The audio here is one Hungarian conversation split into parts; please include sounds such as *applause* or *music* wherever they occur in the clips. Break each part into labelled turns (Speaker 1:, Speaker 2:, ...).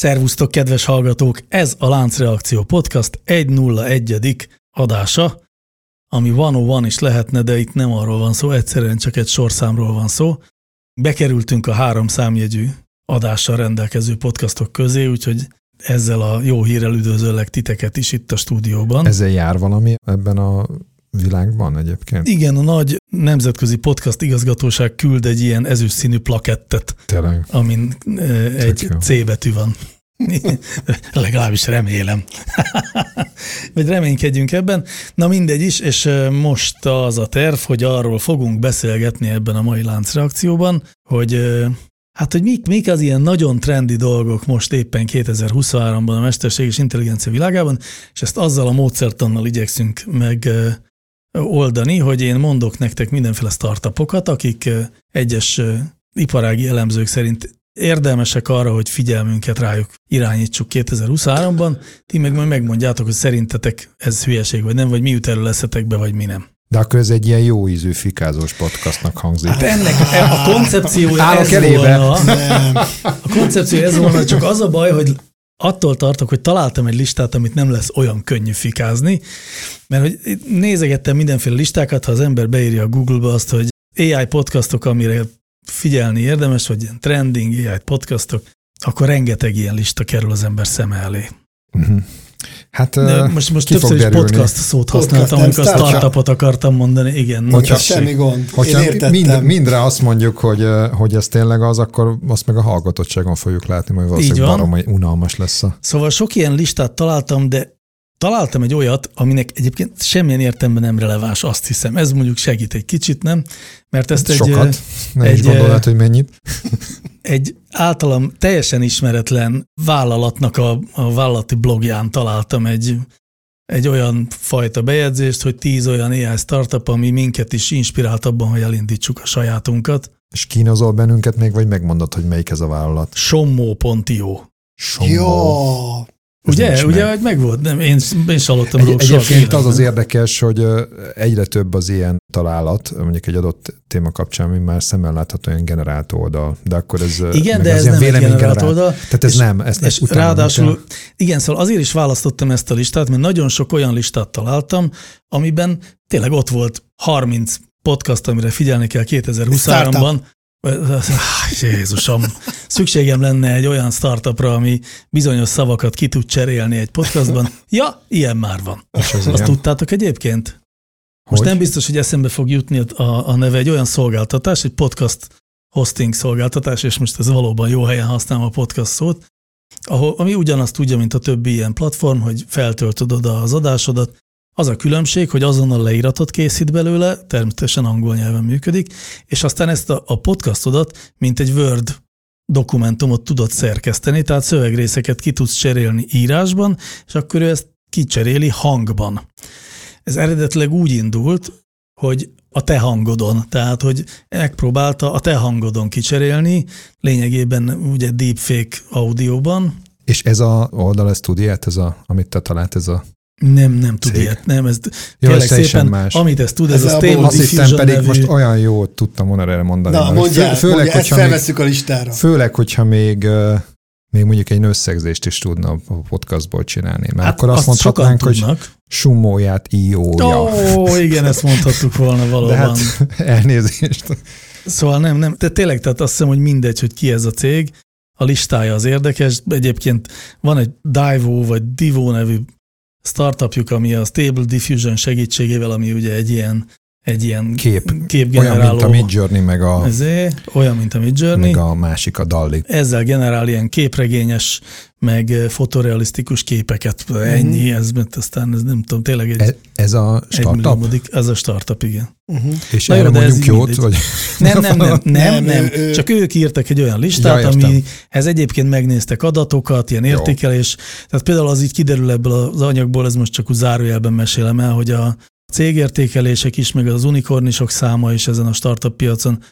Speaker 1: Szervusztok, kedves hallgatók! Ez a Láncreakció Podcast 101. adása, ami 101 is lehetne, de itt nem arról van szó, egyszerűen csak egy sorszámról van szó. Bekerültünk a három számjegyű adással rendelkező podcastok közé, úgyhogy ezzel a jó hírrel üdvözöllek titeket is itt a stúdióban.
Speaker 2: Ezzel jár valami ebben a világban egyébként?
Speaker 1: Igen, a nagy nemzetközi podcast igazgatóság küld egy ilyen ezüst színű plakettet,
Speaker 2: Tényleg.
Speaker 1: amin eh, egy
Speaker 2: jó.
Speaker 1: C betű van. *laughs* Legalábbis remélem. *laughs* Vagy reménykedjünk ebben. Na mindegy is, és eh, most az a terv, hogy arról fogunk beszélgetni ebben a mai láncreakcióban, hogy eh, Hát, hogy mik, mik az ilyen nagyon trendi dolgok most éppen 2023-ban a mesterséges intelligencia világában, és ezt azzal a módszertannal igyekszünk meg oldani, hogy én mondok nektek mindenféle startupokat, akik egyes iparági elemzők szerint érdelmesek arra, hogy figyelmünket rájuk irányítsuk 2023-ban, ti meg majd megmondjátok, hogy szerintetek ez hülyeség vagy nem, vagy mi jut elő leszetek be, vagy mi nem.
Speaker 2: De akkor ez egy ilyen jó ízű fikázós podcastnak hangzik.
Speaker 1: Hát ennek a koncepciója
Speaker 2: Állok
Speaker 1: ez
Speaker 2: elébe.
Speaker 1: volna,
Speaker 3: Nem.
Speaker 1: a koncepció ez volna, csak az a baj, hogy attól tartok, hogy találtam egy listát, amit nem lesz olyan könnyű fikázni, mert hogy nézegettem mindenféle listákat, ha az ember beírja a Google-ba azt, hogy AI podcastok, amire figyelni érdemes, vagy ilyen trending AI podcastok, akkor rengeteg ilyen lista kerül az ember szeme elé.
Speaker 2: Mhm. Hát
Speaker 1: De most, most többször is
Speaker 2: derülni.
Speaker 1: podcast szót
Speaker 3: Podcast,
Speaker 1: használtam,
Speaker 3: nem
Speaker 1: amikor a
Speaker 3: startup.
Speaker 1: startupot akartam mondani. Igen.
Speaker 2: Hogyha-
Speaker 3: Ez semmi gond.
Speaker 2: Hogyha mind, mindre azt mondjuk, hogy, hogy ez tényleg az, akkor azt meg a hallgatottságon fogjuk látni, majd valószínűleg baromi unalmas lesz a...
Speaker 1: Szóval sok ilyen listát találtam, de találtam egy olyat, aminek egyébként semmilyen értelemben nem releváns, azt hiszem. Ez mondjuk segít egy kicsit, nem? Mert ezt egy,
Speaker 2: Sokat. Nem is
Speaker 1: egy,
Speaker 2: gondolod, hogy mennyit. *laughs*
Speaker 1: egy általam teljesen ismeretlen vállalatnak a, a vállalati blogján találtam egy, egy olyan fajta bejegyzést, hogy tíz olyan AI startup, ami minket is inspirált abban, hogy elindítsuk a sajátunkat.
Speaker 2: És kínozol bennünket még, vagy megmondod, hogy melyik ez a vállalat?
Speaker 1: Sommo.io.
Speaker 2: Sombó.
Speaker 3: Jó.
Speaker 1: Ugye, ugye,
Speaker 2: meg.
Speaker 1: hogy megvolt? Nem, én, én is hallottam
Speaker 2: Egy,
Speaker 1: róla soha
Speaker 2: egyébként az az érdekes, hogy egyre több az ilyen találat, mondjuk egy adott téma kapcsán, ami már szemmel látható olyan generált oldal, de akkor ez
Speaker 1: Igen, de ez nem egy generált oldal.
Speaker 2: Tehát ez
Speaker 1: és-
Speaker 2: nem, ezt,
Speaker 1: És
Speaker 2: utána
Speaker 1: ráadásul,
Speaker 2: utána.
Speaker 1: igen, szóval azért is választottam ezt a listát, mert nagyon sok olyan listát találtam, amiben tényleg ott volt 30 podcast, amire figyelni kell 2023-ban. Jézusom, szükségem lenne egy olyan startupra, ami bizonyos szavakat ki tud cserélni egy podcastban. Ja, ilyen már van.
Speaker 2: Ez
Speaker 1: Azt
Speaker 2: ilyen.
Speaker 1: tudtátok egyébként? Most
Speaker 2: Hogy?
Speaker 1: nem biztos, hogy eszembe fog jutni a, a neve egy olyan szolgáltatás, egy podcast hosting szolgáltatás, és most ez valóban jó helyen használom a podcast szót, ahol, ami ugyanazt tudja, mint a többi ilyen platform, hogy feltöltöd oda az adásodat. Az a különbség, hogy azonnal leíratot készít belőle, természetesen angol nyelven működik, és aztán ezt a, a podcastodat, mint egy Word dokumentumot tudod szerkeszteni, tehát szövegrészeket ki tudsz cserélni írásban, és akkor ő ezt kicseréli hangban. Ez eredetileg úgy indult, hogy a te hangodon, tehát hogy megpróbálta a te hangodon kicserélni, lényegében ugye deepfake audióban,
Speaker 2: És ez a oldal, ez tud ilyet, ez a, amit te talált, ez a...
Speaker 1: nem, nem tud
Speaker 2: Cég.
Speaker 1: ilyet, nem, ez
Speaker 2: Jó,
Speaker 1: kérlek szépen,
Speaker 2: más.
Speaker 1: amit ez tud, ez,
Speaker 3: Ez
Speaker 1: a
Speaker 3: a
Speaker 1: Stable
Speaker 2: Azt hittem pedig
Speaker 1: nevű,
Speaker 2: most olyan jó tudtam volna erre mondani.
Speaker 3: Na, mondjál,
Speaker 2: Fő-
Speaker 3: mondjál, ezt felveszünk a listára.
Speaker 2: főleg, hogyha még, még mondjuk egy összegzést is tudna a podcastból csinálni. Mert
Speaker 1: hát
Speaker 2: akkor azt,
Speaker 1: azt
Speaker 2: mondhatnánk, hogy summóját íjója.
Speaker 1: Ó, igen, ezt mondhattuk volna *laughs*
Speaker 2: De
Speaker 1: valóban.
Speaker 2: hát *laughs* elnézést.
Speaker 1: Szóval nem, nem, de tényleg, tehát azt hiszem, hogy mindegy, hogy ki ez a cég, a listája az érdekes. Egyébként van egy Divo vagy Divo nevű startupjuk, ami a Stable Diffusion segítségével, ami ugye egy ilyen, egy ilyen
Speaker 2: Kép.
Speaker 1: képgeneráló.
Speaker 2: Olyan, mint a Midjourney, meg a,
Speaker 1: ezért, olyan, mint a Midjourney.
Speaker 2: meg a másik, a Dalli.
Speaker 1: Ezzel generál ilyen képregényes, meg fotorealisztikus képeket. Ennyi, ez, mert aztán ez nem tudom, tényleg egy,
Speaker 2: E- Ez a
Speaker 1: egy
Speaker 2: startup?
Speaker 1: milliómodik, ez a startup, igen.
Speaker 3: Uh-huh.
Speaker 2: És
Speaker 1: Na jó,
Speaker 2: erre
Speaker 1: de ez
Speaker 2: mondjuk jót? Vagy...
Speaker 1: Nem, nem, nem, *laughs* nem,
Speaker 3: Nem,
Speaker 1: Csak ők írtak egy olyan listát,
Speaker 2: Ja,
Speaker 1: amihez egyébként megnéztek adatokat, ilyen
Speaker 2: Jó.
Speaker 1: értékelés. Tehát például az így kiderül ebből az anyagból, ez most csak úgy zárójelben mesélem el, hogy a cégértékelések is, meg az unikornisok száma is ezen a startup piacon,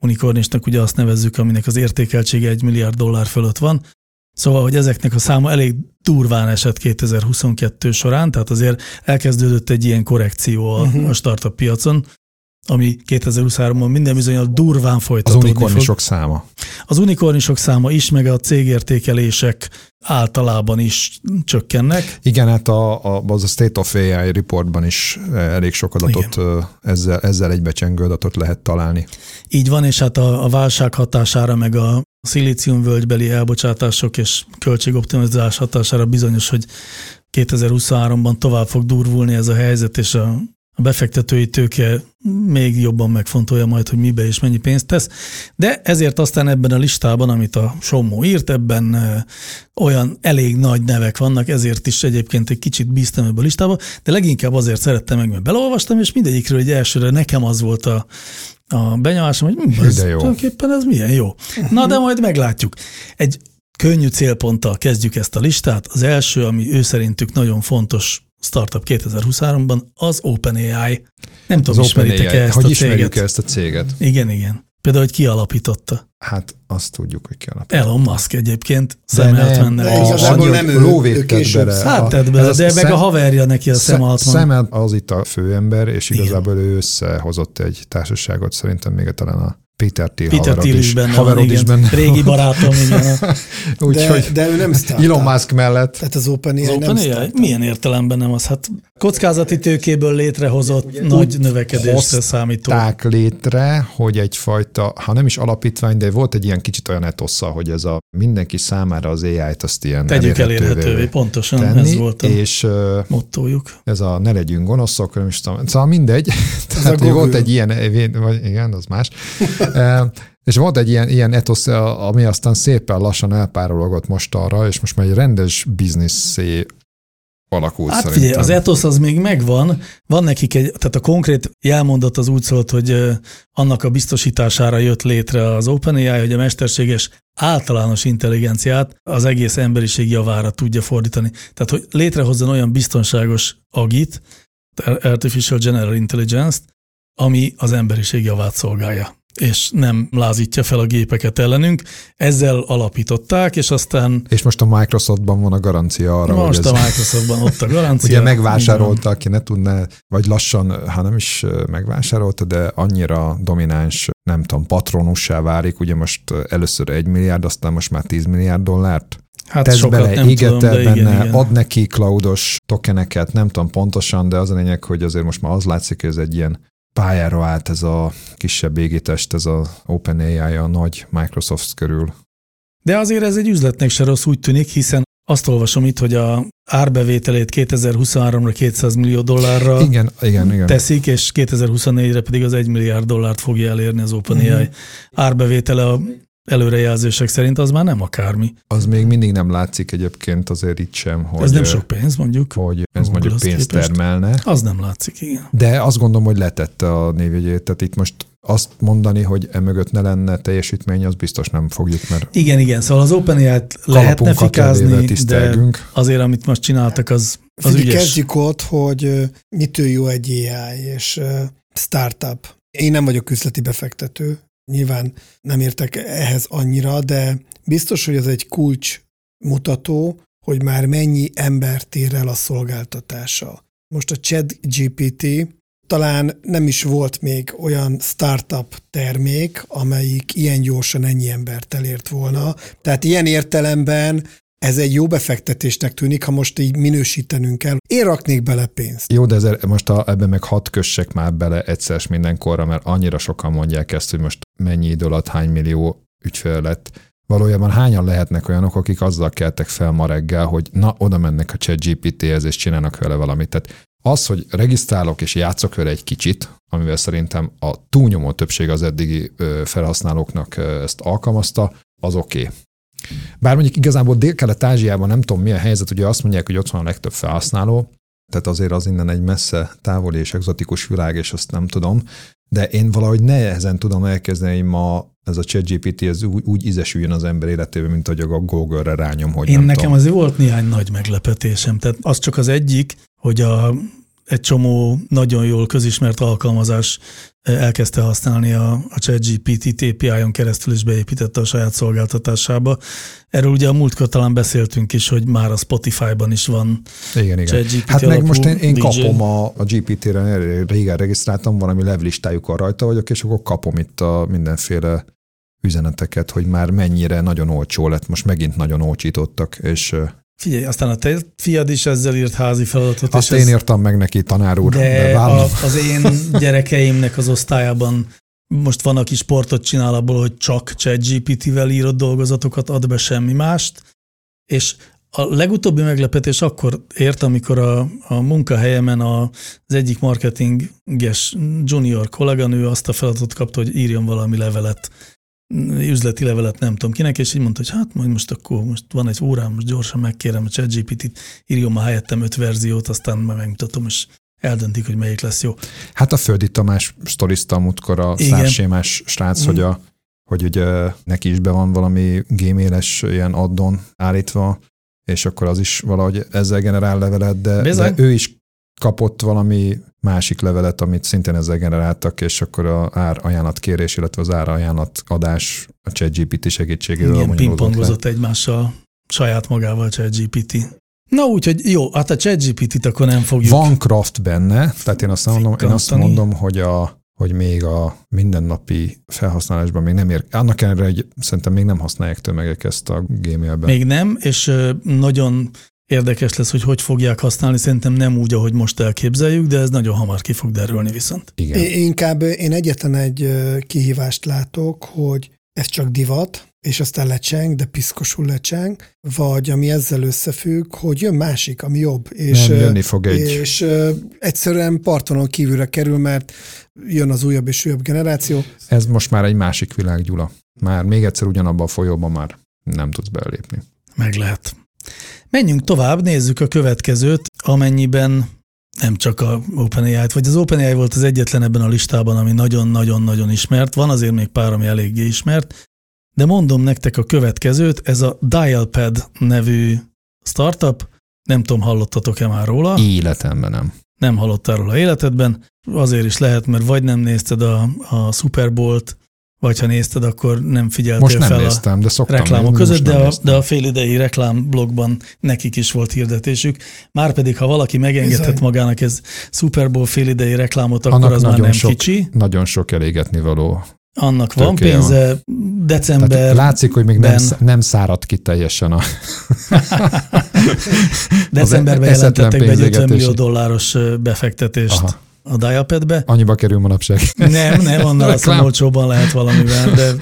Speaker 1: unikornisnak ugye azt nevezzük, aminek az értékeltsége egy milliárd dollár fölött van. Szóval, hogy ezeknek a száma elég durván esett 2022 során, tehát azért elkezdődött egy ilyen korrekció a,
Speaker 3: Mhm.
Speaker 1: a startup piacon, ami 2023-ban minden bizonyal durván
Speaker 2: Az
Speaker 1: folytatódni fog.
Speaker 2: unikornisok száma.
Speaker 1: Az unikornisok száma is, meg a cégértékelések általában is csökkennek.
Speaker 2: Igen, hát a, a, az a State of AI reportban is eh, elég sok adatot ö, ezzel, ezzel egybecsengő adatot lehet találni.
Speaker 1: Így van, és hát a, a válság hatására, meg a szilíciumvölgybeli elbocsátások és költségoptimizálás hatására bizonyos, hogy 2023-ban tovább fog durvulni ez a helyzet, és a, a befektetői tőke még jobban megfontolja majd, hogy mibe és mennyi pénzt tesz. De ezért aztán ebben a listában, amit a Sommó írt, ebben olyan elég nagy nevek vannak, ezért is egyébként egy kicsit bíztam ebbe a listába, de leginkább azért szerettem meg, mert beleolvastam, és mindegyikről egy elsőre nekem az volt a, a benyomásom, hogy hm, ez,
Speaker 2: De jó.
Speaker 1: tulajdonképpen ez milyen jó. Na, de majd meglátjuk. Egy könnyű célponttal kezdjük ezt a listát. Az első, ami ő szerintük nagyon fontos startup 2023-ban, az OpenAI. Nem tudom,
Speaker 2: Az
Speaker 1: ismeritek-e ezt
Speaker 2: Hogy
Speaker 1: a
Speaker 2: ismerjük
Speaker 1: céget?
Speaker 2: ezt a céget?
Speaker 1: Igen, igen. Például, hogy ki alapította.
Speaker 2: Hát azt tudjuk, hogy ki alapítja.
Speaker 1: Elon Musk egyébként Sam
Speaker 2: nem,
Speaker 1: Altmannel
Speaker 3: igazából nem ő,
Speaker 2: lóvét
Speaker 3: ő később
Speaker 2: bele.
Speaker 1: Hát tett bele, de meg a haverja neki a Sam Altman.
Speaker 2: Sam az itt a főember, és igazából ő összehozott egy társaságot, szerintem még talán a Peter Thiel
Speaker 1: Peter
Speaker 2: haverod
Speaker 1: Thiel
Speaker 2: is,
Speaker 1: is benne
Speaker 2: haverod
Speaker 1: van,
Speaker 2: is benne.
Speaker 1: Régi barátom, igen. *laughs*
Speaker 3: De,
Speaker 2: Úgyhogy
Speaker 3: de ő nem startup.
Speaker 2: Elon Musk mellett
Speaker 3: Tehát az OpenAI
Speaker 1: Az
Speaker 3: nem startup.
Speaker 1: milyen értelemben nem az? Hát kockázati tőkéből létrehozott nagy növekedésre számító.
Speaker 2: hozták létre, hogy egyfajta, ha nem is alapítvány, de volt egy ilyen kicsit olyan etosza, hogy ez a mindenki számára az AI-t azt ilyen
Speaker 1: Tegyük elérhetővé, pontosan ez
Speaker 2: tenni,
Speaker 1: volt a
Speaker 2: és
Speaker 1: mottójuk.
Speaker 2: ez a ne legyünk gonoszok, nem is tudom, szóval mindegy. Tehát, volt egy ilyen, vagy igen, az más. És volt egy ilyen, ilyen etosz, ami aztán szépen lassan elpárologott most arra, és most már egy rendes bizniszé alakult
Speaker 1: Hát
Speaker 2: szerintem.
Speaker 1: figyelj, az etosz az még megvan, van nekik egy, tehát a konkrét jelmondat az úgy szólt, hogy annak a biztosítására jött létre az OpenAI, hogy a mesterséges általános intelligenciát az egész emberiség javára tudja fordítani. Tehát, hogy létrehozzon olyan biztonságos agit, Artificial General Intelligence-t, ami az emberiség javát szolgálja és nem lázítja fel a gépeket ellenünk. Ezzel alapították, és aztán
Speaker 2: És most a Microsoftban van a garancia arra,
Speaker 1: most
Speaker 2: hogy
Speaker 1: a
Speaker 2: ez
Speaker 1: Microsoftban ott a *laughs* garancia.
Speaker 2: ugye megvásárolta, aki ne tudná, vagy lassan, ha nem is megvásárolta, de annyira domináns, nem tudom, patronussá válik, ugye most először egy milliárd, aztán most már 10 milliárd dollárt
Speaker 1: Hát
Speaker 2: tesz
Speaker 1: sokat
Speaker 2: bele,
Speaker 1: nem
Speaker 2: éget
Speaker 1: tudom,
Speaker 2: benne,
Speaker 1: igen, igen.
Speaker 2: ad neki cloudos tokeneket, nem tudom pontosan, de az a lényeg, hogy azért most már az látszik, hogy ez egy ilyen pályára állt ez a kisebb égitest, ez a OpenAI a nagy Microsoft körül.
Speaker 1: De azért ez egy üzletnek se rossz úgy tűnik, hiszen azt olvasom itt, hogy a árbevételét 2023-ra 200 millió dollárra
Speaker 2: Igen, igen, igen.
Speaker 1: teszik, és 2024-re pedig az 1 milliárd dollárt fogja elérni az OpenAI.
Speaker 3: Mhm.
Speaker 1: Árbevétele a előrejelzések szerint az már nem akármi.
Speaker 2: Az még mindig nem látszik egyébként azért itt sem, hogy,
Speaker 1: ez nem sok pénz, mondjuk.
Speaker 2: hogy ez
Speaker 1: Google
Speaker 2: mondjuk pénzt
Speaker 1: képest.
Speaker 2: termelne.
Speaker 1: Az nem látszik, igen.
Speaker 2: De azt gondolom, hogy letette a névjegyét. Tehát itt most azt mondani, hogy emögött ne lenne teljesítmény, az biztos nem fogjuk, mert
Speaker 1: Igen, igen, szóval az OpenAI-t lehetne fikázni, de
Speaker 2: tisztelgünk.
Speaker 1: azért, amit most csináltak, az, az
Speaker 3: Figyelj,
Speaker 1: ügyes.
Speaker 3: kezdjük ott, hogy mitől jó egy AI és startup. Én nem vagyok üzleti befektető, nyilván nem értek ehhez annyira, de biztos, hogy ez egy kulcs mutató, hogy már mennyi embert ér el a szolgáltatása. Most a Chat GPT talán nem is volt még olyan startup termék, amelyik ilyen gyorsan ennyi embert elért volna. Tehát ilyen értelemben ez egy jó befektetésnek tűnik, ha most így minősítenünk kell. Én raknék bele pénzt.
Speaker 2: Jó, de ezzel, most a, ebben meg hat kössek már bele egyszer mindenkorra, mert annyira sokan mondják ezt, hogy most mennyi idő alatt hány millió ügyfél lett. Valójában hányan lehetnek olyanok, akik azzal keltek fel ma reggel, hogy na, oda mennek a chat GPT-hez, és csinálnak vele valamit. Tehát Az, hogy regisztrálok és játszok vele egy kicsit, amivel szerintem a túlnyomó többség az eddigi felhasználóknak ezt alkalmazta, az oké. Okay. Bár mondjuk igazából Dél-Kelet-Ázsiában nem tudom mi a helyzet, ugye azt mondják, hogy ott van a legtöbb felhasználó, tehát azért az innen egy messze távoli és egzotikus világ, és azt nem tudom, de én valahogy nehezen tudom elkezdeni, hogy ma ez a ChatGPT ez úgy, úgy ízesüljön az ember életében, mint hogy a Google-re rányom, hogy
Speaker 1: Én
Speaker 2: nem
Speaker 1: nekem
Speaker 2: tudom.
Speaker 1: azért volt néhány nagy meglepetésem. Tehát az csak az egyik, hogy a, egy csomó nagyon jól közismert alkalmazás elkezdte használni a, a ChatGPT API-on keresztül is beépítette a saját szolgáltatásába. Erről ugye a múltkor talán beszéltünk is, hogy már a Spotify-ban is van
Speaker 2: igen, igen.
Speaker 1: ChatGPT
Speaker 2: Hát meg most én, én
Speaker 1: DJ.
Speaker 2: kapom a, a GPT-re, régen regisztráltam, valami levlistájukon rajta vagyok, és akkor kapom itt a mindenféle üzeneteket, hogy már mennyire nagyon olcsó lett, most megint nagyon olcsítottak, és
Speaker 1: Figyelj, aztán a te fiad is ezzel írt házi feladatot.
Speaker 2: azt én
Speaker 1: ez-
Speaker 2: írtam meg neki, tanár úr,
Speaker 1: De
Speaker 2: de
Speaker 1: a, az én gyerekeimnek az osztályában most van, aki sportot csinál abból, hogy csak ChatGPT-vel írott dolgozatokat, ad be semmi mást, és a legutóbbi meglepetés akkor ért, amikor a, a munkahelyemen a, az egyik marketinges junior kolléganő azt a feladatot kapta, hogy írjon valami levelet, üzleti levelet nem tudom kinek, és így mondta, hogy hát majd most akkor most van egy órám, most gyorsan megkérem a ChatGPT-t, írjon már helyettem öt verziót, aztán majd megmutatom, és eldöntik, hogy melyik lesz jó.
Speaker 2: Hát a Földi Tamás sztorizta a múltkor a szársémás srác, hogy, a, hogy ugye neki is be van valami gmail-es ilyen addon állítva, és akkor az is valahogy ezzel generál levelet, de,
Speaker 1: Bizony.
Speaker 2: de ő is kapott valami másik levelet, amit szintén ezzel generáltak, és akkor a ár ajánlatkérés, illetve az ár ajánlat adás a ChatGPT segítségével
Speaker 1: Igen, pingpongozott egymással, saját magával ChatGPT. Na úgyhogy jó, hát a ChatGPT-t akkor nem fogjuk.
Speaker 2: Van craft benne, tehát én azt mondom, én azt mondom hogy, a, hogy még a mindennapi felhasználásban még nem ér. Annak ellenére, hogy szerintem még nem használják tömegek ezt a gmailben.
Speaker 1: Még nem, és nagyon érdekes lesz, hogy hogy fogják használni. Szerintem nem úgy, ahogy most elképzeljük, de ez nagyon hamar ki fog derülni viszont.
Speaker 2: Igen.
Speaker 3: Én inkább én egyetlen egy kihívást látok, hogy ez csak divat, és aztán lecseng, de piszkosul lecseng, vagy ami ezzel összefügg, hogy jön másik, ami jobb. És,
Speaker 2: nem, jönni fog egy.
Speaker 3: és ö, egyszerűen partonon kívülre kerül, mert jön az újabb és újabb generáció.
Speaker 2: Ez most már egy másik világ, Gyula. Már még egyszer ugyanabban a folyóban már nem tudsz belépni.
Speaker 1: Meg lehet. Menjünk tovább, nézzük a következőt, amennyiben nem csak a OpenAI-t, vagy az OpenAI volt az egyetlen ebben a listában, ami nagyon-nagyon-nagyon ismert. Van azért még pár, ami eléggé ismert, de mondom nektek a következőt, ez a Dialpad nevű startup, nem tudom, hallottatok-e már róla?
Speaker 2: Életemben nem.
Speaker 1: nem hallottál róla életedben, azért is lehet, mert vagy nem nézted a, a Super Bowl-t, vagy ha nézted, akkor nem figyeltél
Speaker 2: Most nem
Speaker 1: fel a
Speaker 2: néztem, de szoktam
Speaker 1: reklámok
Speaker 2: nézni,
Speaker 1: között, de a,
Speaker 2: néztem.
Speaker 1: de a félidei reklámblogban nekik is volt hirdetésük. Márpedig, ha valaki megengedhet
Speaker 3: Bizony.
Speaker 1: magának ez Super Bowl félidei reklámot, akkor
Speaker 2: Annak
Speaker 1: az már nem
Speaker 2: sok-
Speaker 1: kicsi.
Speaker 2: Nagyon sok elégetni való.
Speaker 1: Annak van
Speaker 2: Töké van.
Speaker 1: pénze, december...
Speaker 2: Tehát látszik, hogy még nem,
Speaker 1: ben-
Speaker 2: nem szárad ki teljesen a... *laughs*
Speaker 1: Decemberben
Speaker 2: eszetlen
Speaker 1: jelentettek be egy 50 millió dolláros befektetést
Speaker 2: Aha.
Speaker 1: A Dialpadbe.
Speaker 2: Annyiba kerül manapság.
Speaker 1: Nem, nem, annál *laughs* azt
Speaker 2: Reklám.
Speaker 1: olcsóban lehet valamivel, de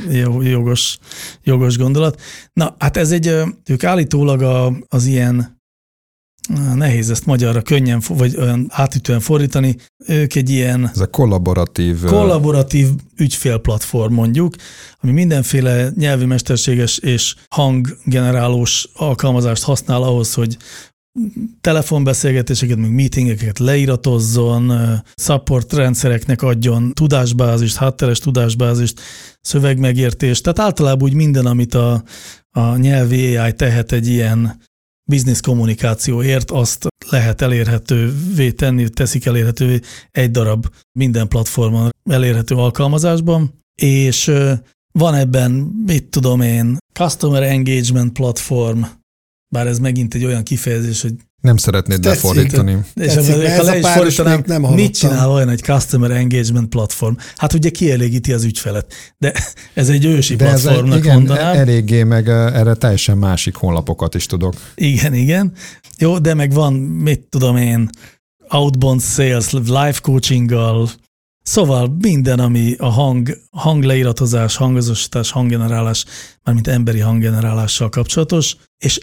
Speaker 1: jogos, jogos gondolat. Na, hát ez egy, ők állítólag a, az ilyen, nehéz ezt magyarra könnyen, vagy olyan átütően fordítani, ők egy ilyen
Speaker 2: Ez a kollaboratív...
Speaker 1: kollaboratív ügyfélplatform mondjuk, ami mindenféle nyelvi mesterséges és hanggenerálós alkalmazást használ ahhoz, hogy telefonbeszélgetéseket, meg meetingeket leíratozzon, ö, support rendszereknek adjon tudásbázist, hátteres tudásbázist, szövegmegértést, tehát általában úgy minden, amit a, a nyelvi AI tehet egy ilyen biznisz kommunikációért, azt lehet elérhetővé tenni, teszik elérhetővé egy darab minden platformon elérhető alkalmazásban, és van ebben, mit tudom én, Customer Engagement Platform, bár ez megint egy olyan kifejezés, hogy
Speaker 2: Nem szeretnéd
Speaker 3: Tetszik.
Speaker 2: lefordítani.
Speaker 1: és
Speaker 3: Tetszik,
Speaker 1: ha le
Speaker 3: a
Speaker 1: is fordítanám,
Speaker 3: nem
Speaker 1: mit
Speaker 3: hallottam.
Speaker 1: csinál olyan egy Customer Engagement Platform? Hát ugye kielégíti az ügyfelet, de *laughs* ez egy ősi
Speaker 2: De ez egy,
Speaker 1: platformnak
Speaker 2: igen,
Speaker 1: mondanám.
Speaker 2: eléggé, meg ö, erre teljesen másik honlapokat is tudok.
Speaker 1: Igen, igen. Jó, de meg van, mit tudom én, outbound sales, live coachinggal, szóval minden, ami a hang, hangleiratozás, hangazosítás, hanggenerálás, mármint emberi hanggenerálással kapcsolatos, és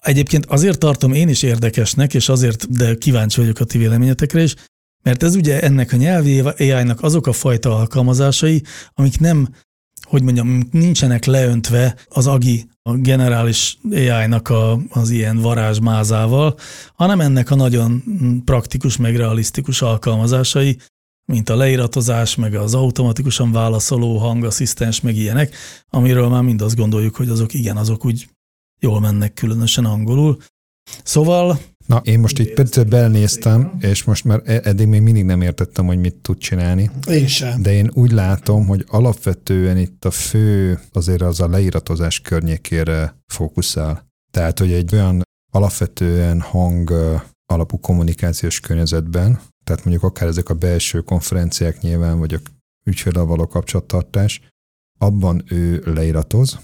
Speaker 1: Egyébként azért tartom én is érdekesnek, és azért, de kíváncsi vagyok a ti véleményetekre is, mert ez ugye ennek a nyelvi AI-nak azok a fajta alkalmazásai, amik nem, hogy mondjam, nincsenek leöntve az AGI, a generális AI-nak a, az ilyen varázsmázával, hanem ennek a nagyon praktikus, meg realisztikus alkalmazásai, mint a leiratozás, meg az automatikusan válaszoló hangasszisztens, meg ilyenek, amiről már mind azt gondoljuk, hogy azok igen, azok úgy jól mennek, különösen angolul. Szóval...
Speaker 2: Na, én most itt picit belnéztem, és most már e- eddig még mindig nem értettem, hogy mit tud csinálni.
Speaker 3: Én sem.
Speaker 2: De én úgy látom, hogy alapvetően itt a fő azért az a leiratozás környékére fókuszál. Tehát, hogy egy olyan alapvetően hang alapú kommunikációs környezetben, tehát mondjuk akár ezek a belső konferenciák nyilván, vagy a ügyféllel való kapcsolattartás, abban ő leiratoz,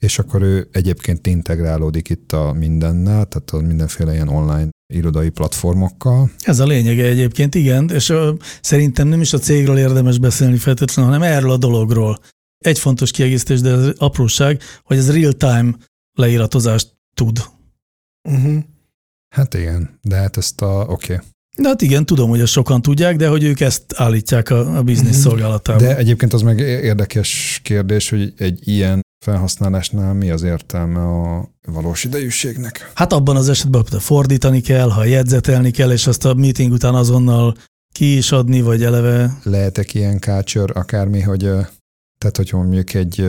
Speaker 2: és akkor ő egyébként integrálódik itt a mindennel, tehát a mindenféle ilyen online irodai platformokkal.
Speaker 1: Ez a lényege egyébként, igen, és ö, szerintem nem is a cégről érdemes beszélni feltétlenül, hanem erről a dologról. Egy fontos kiegészítés, de ez apróság, hogy ez real-time leíratozást tud.
Speaker 3: Uh-huh.
Speaker 2: Hát igen, de hát ezt a, oké. Okay.
Speaker 1: De hát igen, tudom, hogy ezt sokan tudják, de hogy ők ezt állítják a, a biznisz
Speaker 3: Mhm.
Speaker 1: szolgálatába.
Speaker 2: De egyébként az meg érdekes kérdés, hogy egy ilyen felhasználásnál mi az értelme a valós idejűségnek?
Speaker 1: Hát abban az esetben például fordítani kell, ha jegyzetelni kell, és azt a meeting után azonnal ki is adni, vagy eleve
Speaker 2: Lehetek ilyen culture, akármi, hogy tehát, hogyha mondjuk egy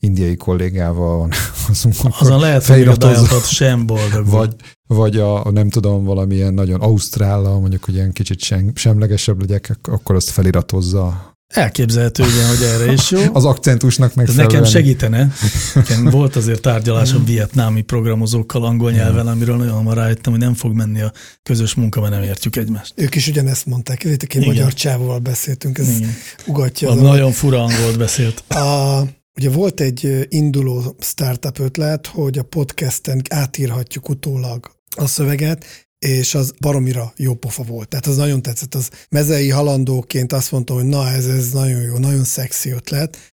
Speaker 2: indiai kollégával van *laughs* azon,
Speaker 1: azon lehet, hogy sem boldog.
Speaker 2: vagy, vagy a, nem tudom, valamilyen nagyon ausztrállal, mondjuk, hogy ilyen kicsit sem, semlegesebb legyek, akkor azt feliratozza.
Speaker 1: Elképzelhető, igen, hogy erre is jó.
Speaker 2: Az akcentusnak
Speaker 1: Ez
Speaker 2: megfelelően.
Speaker 1: nekem segítene. Nekem volt azért tárgyalásom vietnámi programozókkal angol nyelven, amiről nagyon hamar rájöttem, hogy nem fog menni a közös munka, mert nem értjük egymást.
Speaker 3: Ők is ugyanezt mondták. Ezért egy
Speaker 1: Igen.
Speaker 3: magyar csávóval beszéltünk, ez
Speaker 1: Igen.
Speaker 3: ugatja.
Speaker 1: Valami nagyon fura angolt beszélt.
Speaker 3: A, ugye volt egy induló startup ötlet, hogy a podcasten átírhatjuk utólag a szöveget, és az baromira jó pofa volt. Tehát az nagyon tetszett. Az mezei halandóként azt mondta, hogy na, ez, ez nagyon jó, nagyon szexi ötlet.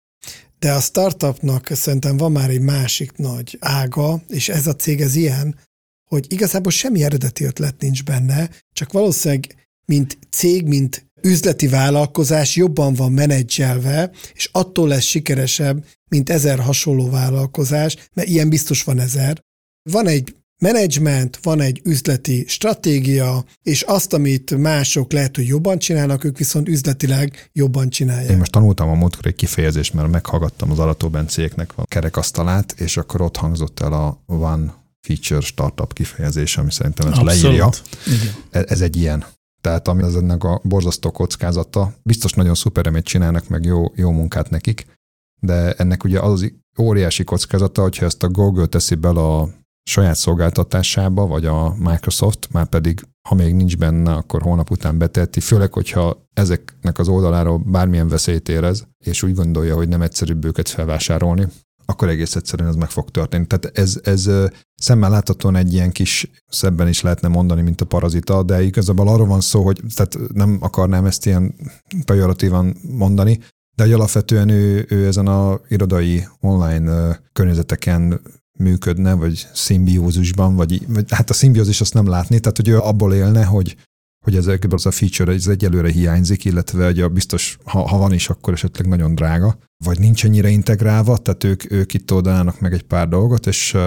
Speaker 3: De a startupnak szerintem van már egy másik nagy ága, és ez a cég ez ilyen, hogy igazából semmi eredeti ötlet nincs benne, csak valószínűleg mint cég, mint üzleti vállalkozás jobban van menedzselve, és attól lesz sikeresebb, mint ezer hasonló vállalkozás, mert ilyen biztos van ezer. Van egy menedzsment, van egy üzleti stratégia, és azt, amit mások lehet, hogy jobban csinálnak, ők viszont üzletileg jobban
Speaker 2: Én
Speaker 3: csinálják.
Speaker 2: most tanultam a múltkor egy kifejezést, mert meghallgattam az Alató Bencéknek a kerekasztalát, és akkor ott hangzott el a One Feature Startup kifejezés, ami szerintem ez leírja.
Speaker 1: Igen.
Speaker 2: E- Ez egy ilyen. Tehát ami az ennek a borzasztó kockázata, biztos nagyon szuper, amit csinálnak, meg jó, jó munkát nekik, de ennek ugye az az óriási kockázata, hogyha ezt a Google teszi bele a saját szolgáltatásába, vagy a Microsoft, már pedig ha még nincs benne, akkor hónap után beteti, főleg, hogyha ezeknek az oldaláról bármilyen veszélyt érez, és úgy gondolja, hogy nem egyszerűbb őket felvásárolni, akkor egész egyszerűen ez meg fog történni. Tehát ez, ez szemmel láthatóan egy ilyen kis, szebben is lehetne mondani, mint a parazita, de igazából arról van szó, hogy tehát nem akarnám ezt ilyen pejoratívan mondani, de hogy alapvetően ő, ő ezen a irodai online környezeteken működne, vagy szimbiózusban, vagy, vagy hát a szimbiózis azt nem látni, tehát hogy ő abból élne, hogy hogy ez az a feature ez egyelőre hiányzik, illetve hogy a biztos, ha, ha van is, akkor esetleg nagyon drága, vagy nincs ennyire integrálva, tehát ők, ők itt oldanának meg egy pár dolgot, és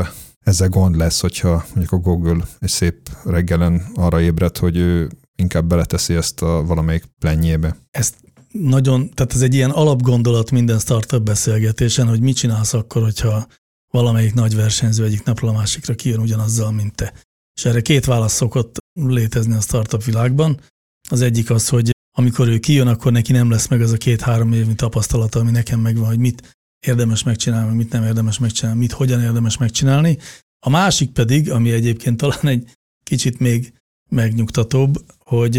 Speaker 2: ezzel gond lesz, hogyha mondjuk a Google egy szép reggelen arra ébred, hogy ő inkább beleteszi ezt a valamelyik plenjébe.
Speaker 1: Ezt nagyon, tehát ez egy ilyen alapgondolat minden startup beszélgetésen, hogy mit csinálsz akkor, hogyha valamelyik nagy versenyző egyik napról a másikra kijön ugyanazzal, mint te. És erre két válasz szokott létezni a startup világban. Az egyik az, hogy amikor ő kijön, akkor neki nem lesz meg az a két-három évnyi tapasztalata, ami nekem megvan, hogy mit érdemes megcsinálni, mit nem érdemes megcsinálni, mit hogyan érdemes megcsinálni. A másik pedig, ami egyébként talán egy kicsit még megnyugtatóbb, hogy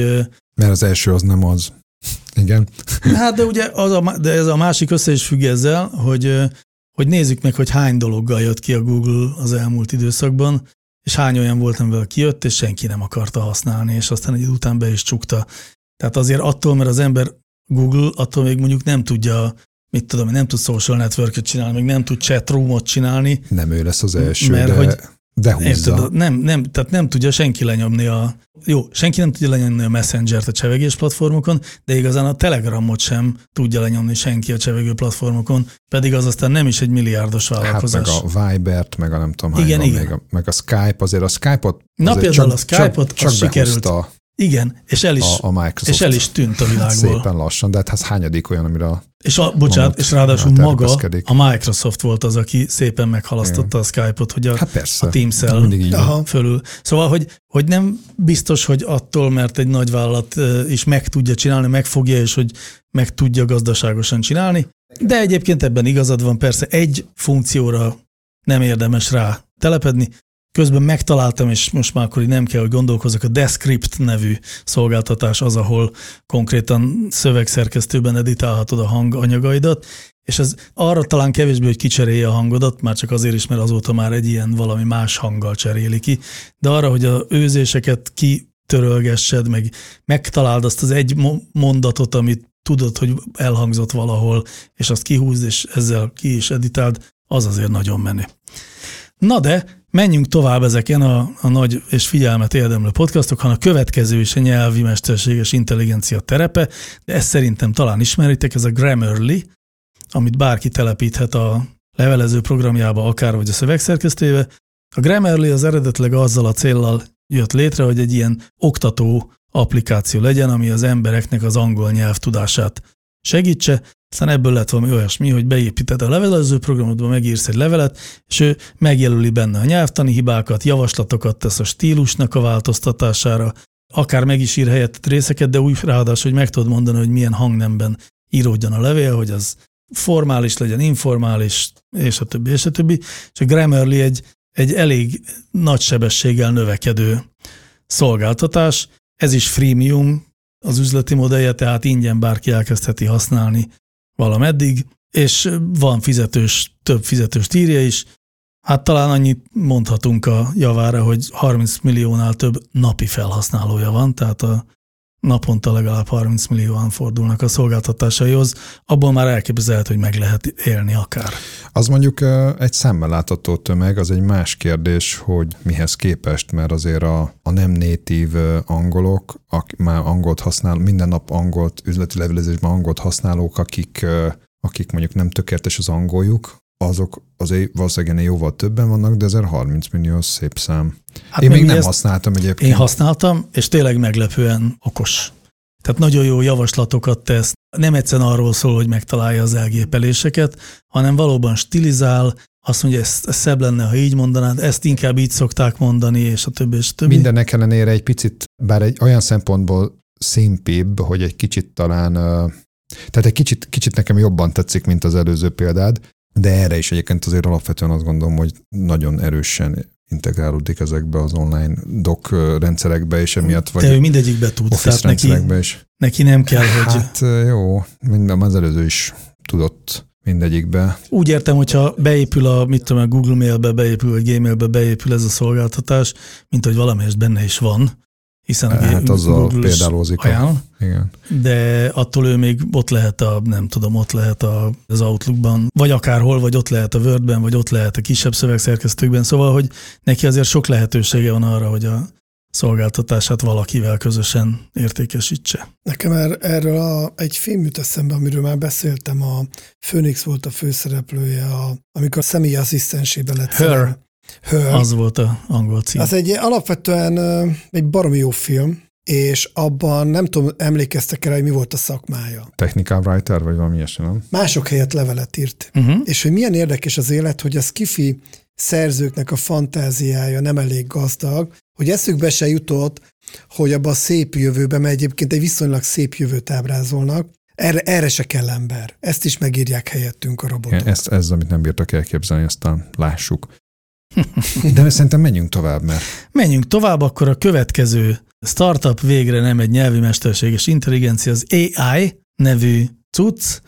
Speaker 2: Mert az első az nem az. Igen.
Speaker 1: Hát de ugye az a, de ez a másik össze is függ ezzel, hogy, hogy nézzük meg, hogy hány dologgal jött ki a Google az elmúlt időszakban, és hány olyan volt, amivel kijött, és senki nem akarta használni, és aztán egy után be is csukta. Tehát azért attól, mert az ember Google, attól még mondjuk nem tudja, mit tudom, nem tud social network csinálni, még nem tud chat roomot csinálni,
Speaker 2: Nem ő lesz az első,
Speaker 1: Mert
Speaker 2: de
Speaker 1: hogy
Speaker 2: De húzza.
Speaker 1: Érted? Nem, nem, tehát nem tudja senki lenyomni a... Jó, senki nem tudja lenyomni a Messenger-t a csevegés platformokon, de igazán a Telegramot sem tudja lenyomni senki a csevegő platformokon, pedig az aztán nem is egy milliárdos
Speaker 2: Hát
Speaker 1: vállalkozás.
Speaker 2: meg a Vibert, meg a nem tudom, hány
Speaker 1: Igen,
Speaker 2: van
Speaker 1: igen.
Speaker 2: még a, meg a Skype, azért a Skype-ot
Speaker 1: Na például
Speaker 2: csak,
Speaker 1: a Skype-ot,
Speaker 2: csak, csak
Speaker 1: sikerült.
Speaker 2: behúzta
Speaker 1: Igen, és el is,
Speaker 2: a, a Microsoft.
Speaker 1: és el is tűnt a világból.
Speaker 2: Szépen lassan, de hát ez hányadik olyan, amire a
Speaker 1: És a, bocsánat, és ráadásul
Speaker 2: hát
Speaker 1: maga a Microsoft volt az, aki szépen meghalasztotta a Skype-ot, hogy a,
Speaker 2: Hát persze.
Speaker 1: a Teams-el fölül. Szóval, hogy, hogy nem biztos, hogy attól, mert egy nagy vállalat is meg tudja csinálni, megfogja, és hogy meg tudja gazdaságosan csinálni. De egyébként ebben igazad van, persze egy funkcióra nem érdemes rá telepedni. Közben megtaláltam, és most már akkor nem kell, hogy gondolkozzak, a Descript nevű szolgáltatás az, ahol konkrétan szövegszerkesztőben editálhatod a hanganyagaidat, és ez arra talán kevésbé, hogy kicserélje a hangodat, már csak azért is, mert azóta már egy ilyen valami más hanggal cseréli ki, de arra, hogy a őzéseket kitörölgessed, meg megtaláld azt az egy mo- mondatot, amit tudod, hogy elhangzott valahol, és azt kihúzd, és ezzel ki is editáld, az azért nagyon menő. Na de, menjünk tovább ezeken a, a nagy és figyelmet érdemlő podcastokon. A következő is a nyelvi mesterséges intelligencia terepe, de ezt szerintem talán ismeritek, ez a Grammarly, amit bárki telepíthet a levelező programjába, akár vagy a szövegszerkesztőjébe. A Grammarly az eredetleg azzal a céllal jött létre, hogy egy ilyen oktató applikáció legyen, ami az embereknek az angol nyelv tudását segítse. Aztán ebből lett valami olyasmi, hogy beépíted a levelező programodba, megírsz egy levelet, és ő megjelöli benne a nyelvtani hibákat, javaslatokat tesz a stílusnak a változtatására, akár meg is ír helyett részeket, de úgy ráadásul, hogy meg tudod mondani, hogy milyen hangnemben íródjon a levél, hogy az formális legyen, informális, és a többi, és a többi. És a Grammarly egy, egy elég nagy sebességgel növekedő szolgáltatás. Ez is freemium az üzleti modellje, tehát ingyen bárki elkezdheti használni valameddig, és van fizetős, több fizetős írja is. Hát talán annyit mondhatunk a javára, hogy 30 milliónál több napi felhasználója van, tehát a naponta legalább 30 millióan fordulnak a szolgáltatásaihoz, abból már elképzelhet, hogy meg lehet élni akár.
Speaker 2: Az mondjuk egy szemmel látható tömeg, az egy más kérdés, hogy mihez képest, mert azért a, a nem natív angolok, akik már angolt használ, minden nap angolt, üzleti levelezésben angolt használók, akik, akik mondjuk nem tökéletes az angoljuk, azok azért valószínűleg jóval többen vannak, de ezért 30 millió szép szám. Hát Én még nem
Speaker 1: ezt-
Speaker 2: használtam egyébként.
Speaker 1: Én használtam, és tényleg meglepően okos. Tehát nagyon jó javaslatokat tesz. Nem egyszerűen arról szól, hogy megtalálja az elgépeléseket, hanem valóban stilizál, azt mondja, ez, ez szebb lenne, ha így mondanád, ezt inkább így szokták mondani, és a többi, és a többi.
Speaker 2: Mindennek ellenére egy picit, bár egy olyan szempontból szimpibb, hogy egy kicsit talán, tehát egy kicsit, kicsit nekem jobban tetszik, mint az előző példád, de erre is egyébként azért alapvetően azt gondolom, hogy nagyon erősen integrálódik ezekbe az online doc rendszerekbe, és emiatt vagy
Speaker 1: De ő mindegyikbe tud, tehát neki,
Speaker 2: rendszerekbe is.
Speaker 1: neki nem kell, hogy...
Speaker 2: Hát jó, minden az előző is tudott mindegyikbe.
Speaker 1: Úgy értem, hogyha beépül a, mit tudom, a Google Mailbe beépül, vagy Gmailbe beépül ez a szolgáltatás, mint hogy valamelyest benne is van, hiszen
Speaker 2: Hát
Speaker 1: G-
Speaker 2: azzal
Speaker 1: Google is
Speaker 2: példálózik.
Speaker 1: ajánl,
Speaker 2: Igen.
Speaker 1: de attól ő még ott lehet a, nem tudom, ott lehet a, az Outlookban, vagy akárhol, vagy ott lehet a Wordben, vagy ott lehet a kisebb szövegszerkesztőkben, szóval, hogy neki azért sok lehetősége van arra, hogy a szolgáltatását valakivel közösen értékesítse.
Speaker 3: Nekem er, erről a, egy film jut eszembe, amiről már beszéltem, a Phoenix volt a főszereplője, a, amikor a személyi asszisztensébe lett.
Speaker 1: Her.
Speaker 3: szerelme. Her.
Speaker 1: Az volt a angol cím.
Speaker 3: Az egy alapvetően egy baromi jó film, és abban nem tudom, emlékeztek rá, hogy mi volt a szakmája.
Speaker 2: Technical writer, vagy valami ilyesmi, nem?
Speaker 3: Mások helyett levelet írt.
Speaker 1: Uh-huh.
Speaker 3: És hogy milyen érdekes az élet, hogy a skifi szerzőknek a fantáziája nem elég gazdag, hogy eszükbe se jutott, hogy abban a szép jövőben, mert egyébként egy viszonylag szép jövőt ábrázolnak, erre, erre se kell ember. Ezt is megírják helyettünk a robotok.
Speaker 2: Ezt, ez, amit nem bírtak elképzelni, aztán lássuk. De szerintem menjünk tovább, mert
Speaker 1: Menjünk tovább, akkor a következő startup végre nem egy nyelvi mesterséges intelligencia, az AI nevű cucc,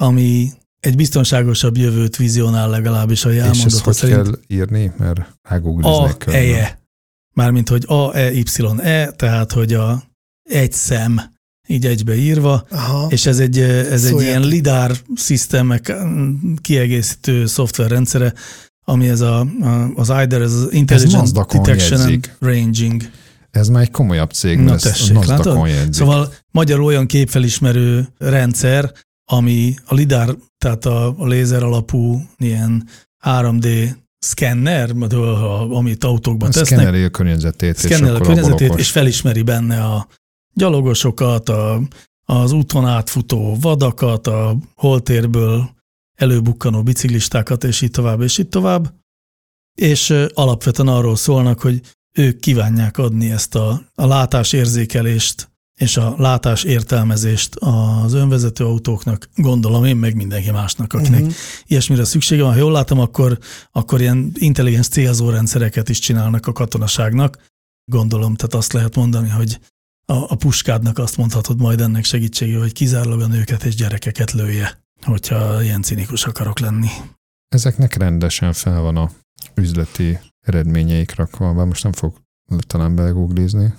Speaker 1: ami egy biztonságosabb jövőt vizionál legalábbis a
Speaker 2: és ezt hogy
Speaker 1: szerint.
Speaker 2: kell írni, mert
Speaker 1: A
Speaker 2: rágoogliznék körbe.
Speaker 1: eje. Mármint, hogy A, E, Y, E, tehát, hogy a egy szem így egybeírva,
Speaker 3: Aha.
Speaker 1: és ez egy, ez egy ilyen lidar szisztemek kiegészítő szoftverrendszere ami ez a, a, az IDER, ez az Intelligent
Speaker 2: Nasdaqon
Speaker 1: Detection and
Speaker 2: jegyzik.
Speaker 1: Ranging.
Speaker 2: Ez már egy komolyabb cég,
Speaker 1: Na tessék, látod?
Speaker 2: jegyzik.
Speaker 1: Szóval magyarul olyan képfelismerő rendszer, ami a lidar, tehát a, a lézer alapú ilyen 3D szkenner, amit autókban tesznek,
Speaker 2: Szkenneli a környezetét, és
Speaker 1: szkennel a környezetét, és felismeri benne a gyalogosokat, a, az úton átfutó vadakat, a holtérből előbukkanó biciklistákat, és így tovább, és így tovább. És alapvetően arról szólnak, hogy ők kívánják adni ezt a, a látásérzékelést és a látás értelmezést az önvezető autóknak, gondolom én, meg mindenki másnak, akinek
Speaker 3: Mhm.
Speaker 1: ilyesmire szüksége van. Ha jól látom, akkor, akkor ilyen intelligens célzó rendszereket is csinálnak a katonaságnak. Gondolom, tehát azt lehet mondani, hogy a, a puskádnak azt mondhatod majd ennek segítségével, hogy kizárólag a nőket és gyerekeket lője, hogyha ilyen cinikus akarok lenni.
Speaker 2: Ezeknek rendesen fel van a üzleti eredményeik rakva, bár most nem fog talán belegooglizni.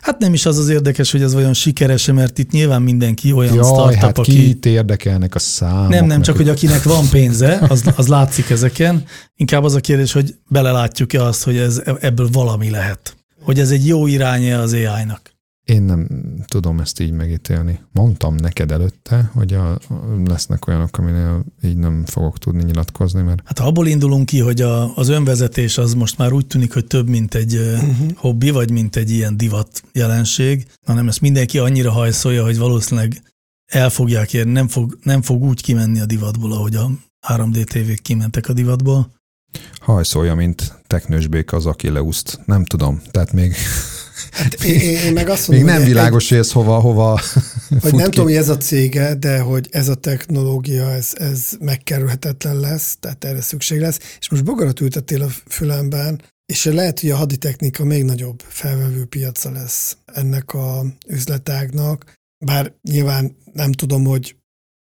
Speaker 1: Hát nem is az az érdekes, hogy ez vajon sikeres mert itt nyilván mindenki olyan
Speaker 2: Jaj,
Speaker 1: startup,
Speaker 2: hát
Speaker 1: aki...
Speaker 2: kit érdekelnek a számok.
Speaker 1: Nem, nem, csak hogy akinek van pénze, az, az látszik ezeken. Inkább az a kérdés, hogy belelátjuk-e azt, hogy ez, ebből valami lehet. Hogy ez egy jó irányja az AI-nak.
Speaker 2: Én nem tudom ezt így megítélni. Mondtam neked előtte, hogy a, lesznek olyanok, aminél így nem fogok tudni nyilatkozni, mert
Speaker 1: Hát ha abból indulunk ki, hogy a, az önvezetés az most már úgy tűnik, hogy több, mint egy uh-huh. hobbi, vagy mint egy ilyen divat jelenség, hanem ezt mindenki annyira hajszolja, hogy valószínűleg el fogják érni, nem fog, nem fog úgy kimenni a divatból, ahogy a 3D tévék kimentek a divatból.
Speaker 2: hajszolja, mint teknős béka az Akileuszt. Nem tudom, tehát még,
Speaker 3: Én, én, én meg azt
Speaker 2: még
Speaker 3: mondom,
Speaker 2: nem
Speaker 3: hogy
Speaker 2: világos, hogy ez hova, hova fut
Speaker 3: nem
Speaker 2: ki.
Speaker 3: tudom, hogy ez a cége, de hogy ez a technológia, ez, ez megkerülhetetlen lesz, tehát erre szükség lesz. És most bogarat ültettél a fülemben, és lehet, hogy a haditechnika még nagyobb felvevő piaca lesz ennek a üzletágnak, bár nyilván nem tudom, hogy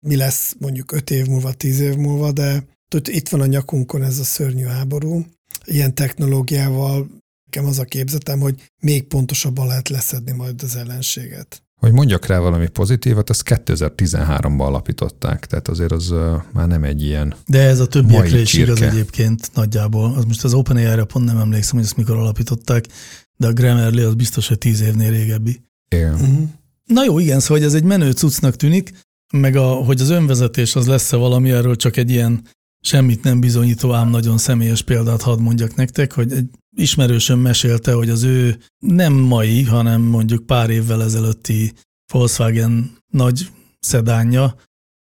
Speaker 3: mi lesz mondjuk öt év múlva, tíz év múlva, de itt van a nyakunkon ez a szörnyű háború. Ilyen technológiával nekem az a képzetem, hogy még pontosabban lehet leszedni majd az ellenséget.
Speaker 2: Hogy mondjak rá valami pozitívat, ezt 2013-ban alapították, tehát azért az uh, már nem egy ilyen.
Speaker 1: De ez a többiekre is igaz egyébként nagyjából. Az most az OpenAI-ra pont nem emlékszem, hogy ezt mikor alapították, de a Grammarly az biztos, hogy tíz évnél régebbi.
Speaker 2: Él.
Speaker 3: Uh-huh.
Speaker 1: Na jó, igen, szóval hogy ez egy menő cuccnak tűnik, meg a, hogy az önvezetés az lesz-e valami, erről csak egy ilyen semmit nem bizonyító, ám nagyon személyes példát hadd mondjak nektek, hogy egy ismerősöm mesélte, hogy az ő nem mai, hanem mondjuk pár évvel ezelőtti Volkswagen nagy szedánja,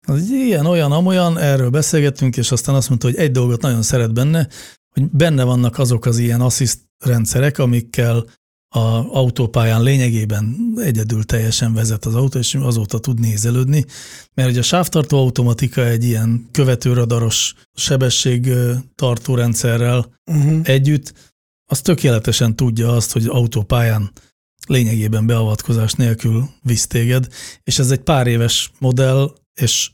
Speaker 1: az ilyen, olyan, amolyan, erről beszélgettünk, és aztán azt mondta, hogy egy dolgot nagyon szeret benne, hogy benne vannak azok az ilyen assziszt rendszerek, amikkel a autópályán lényegében egyedül teljesen vezet az autó, és azóta tud nézelődni, mert ugye a sávtartó automatika egy ilyen követőradaros sebességtartó rendszerrel
Speaker 3: Uh-huh.
Speaker 1: együtt, az tökéletesen tudja azt, hogy autópályán lényegében beavatkozás nélkül visz téged, és ez egy pár éves modell, és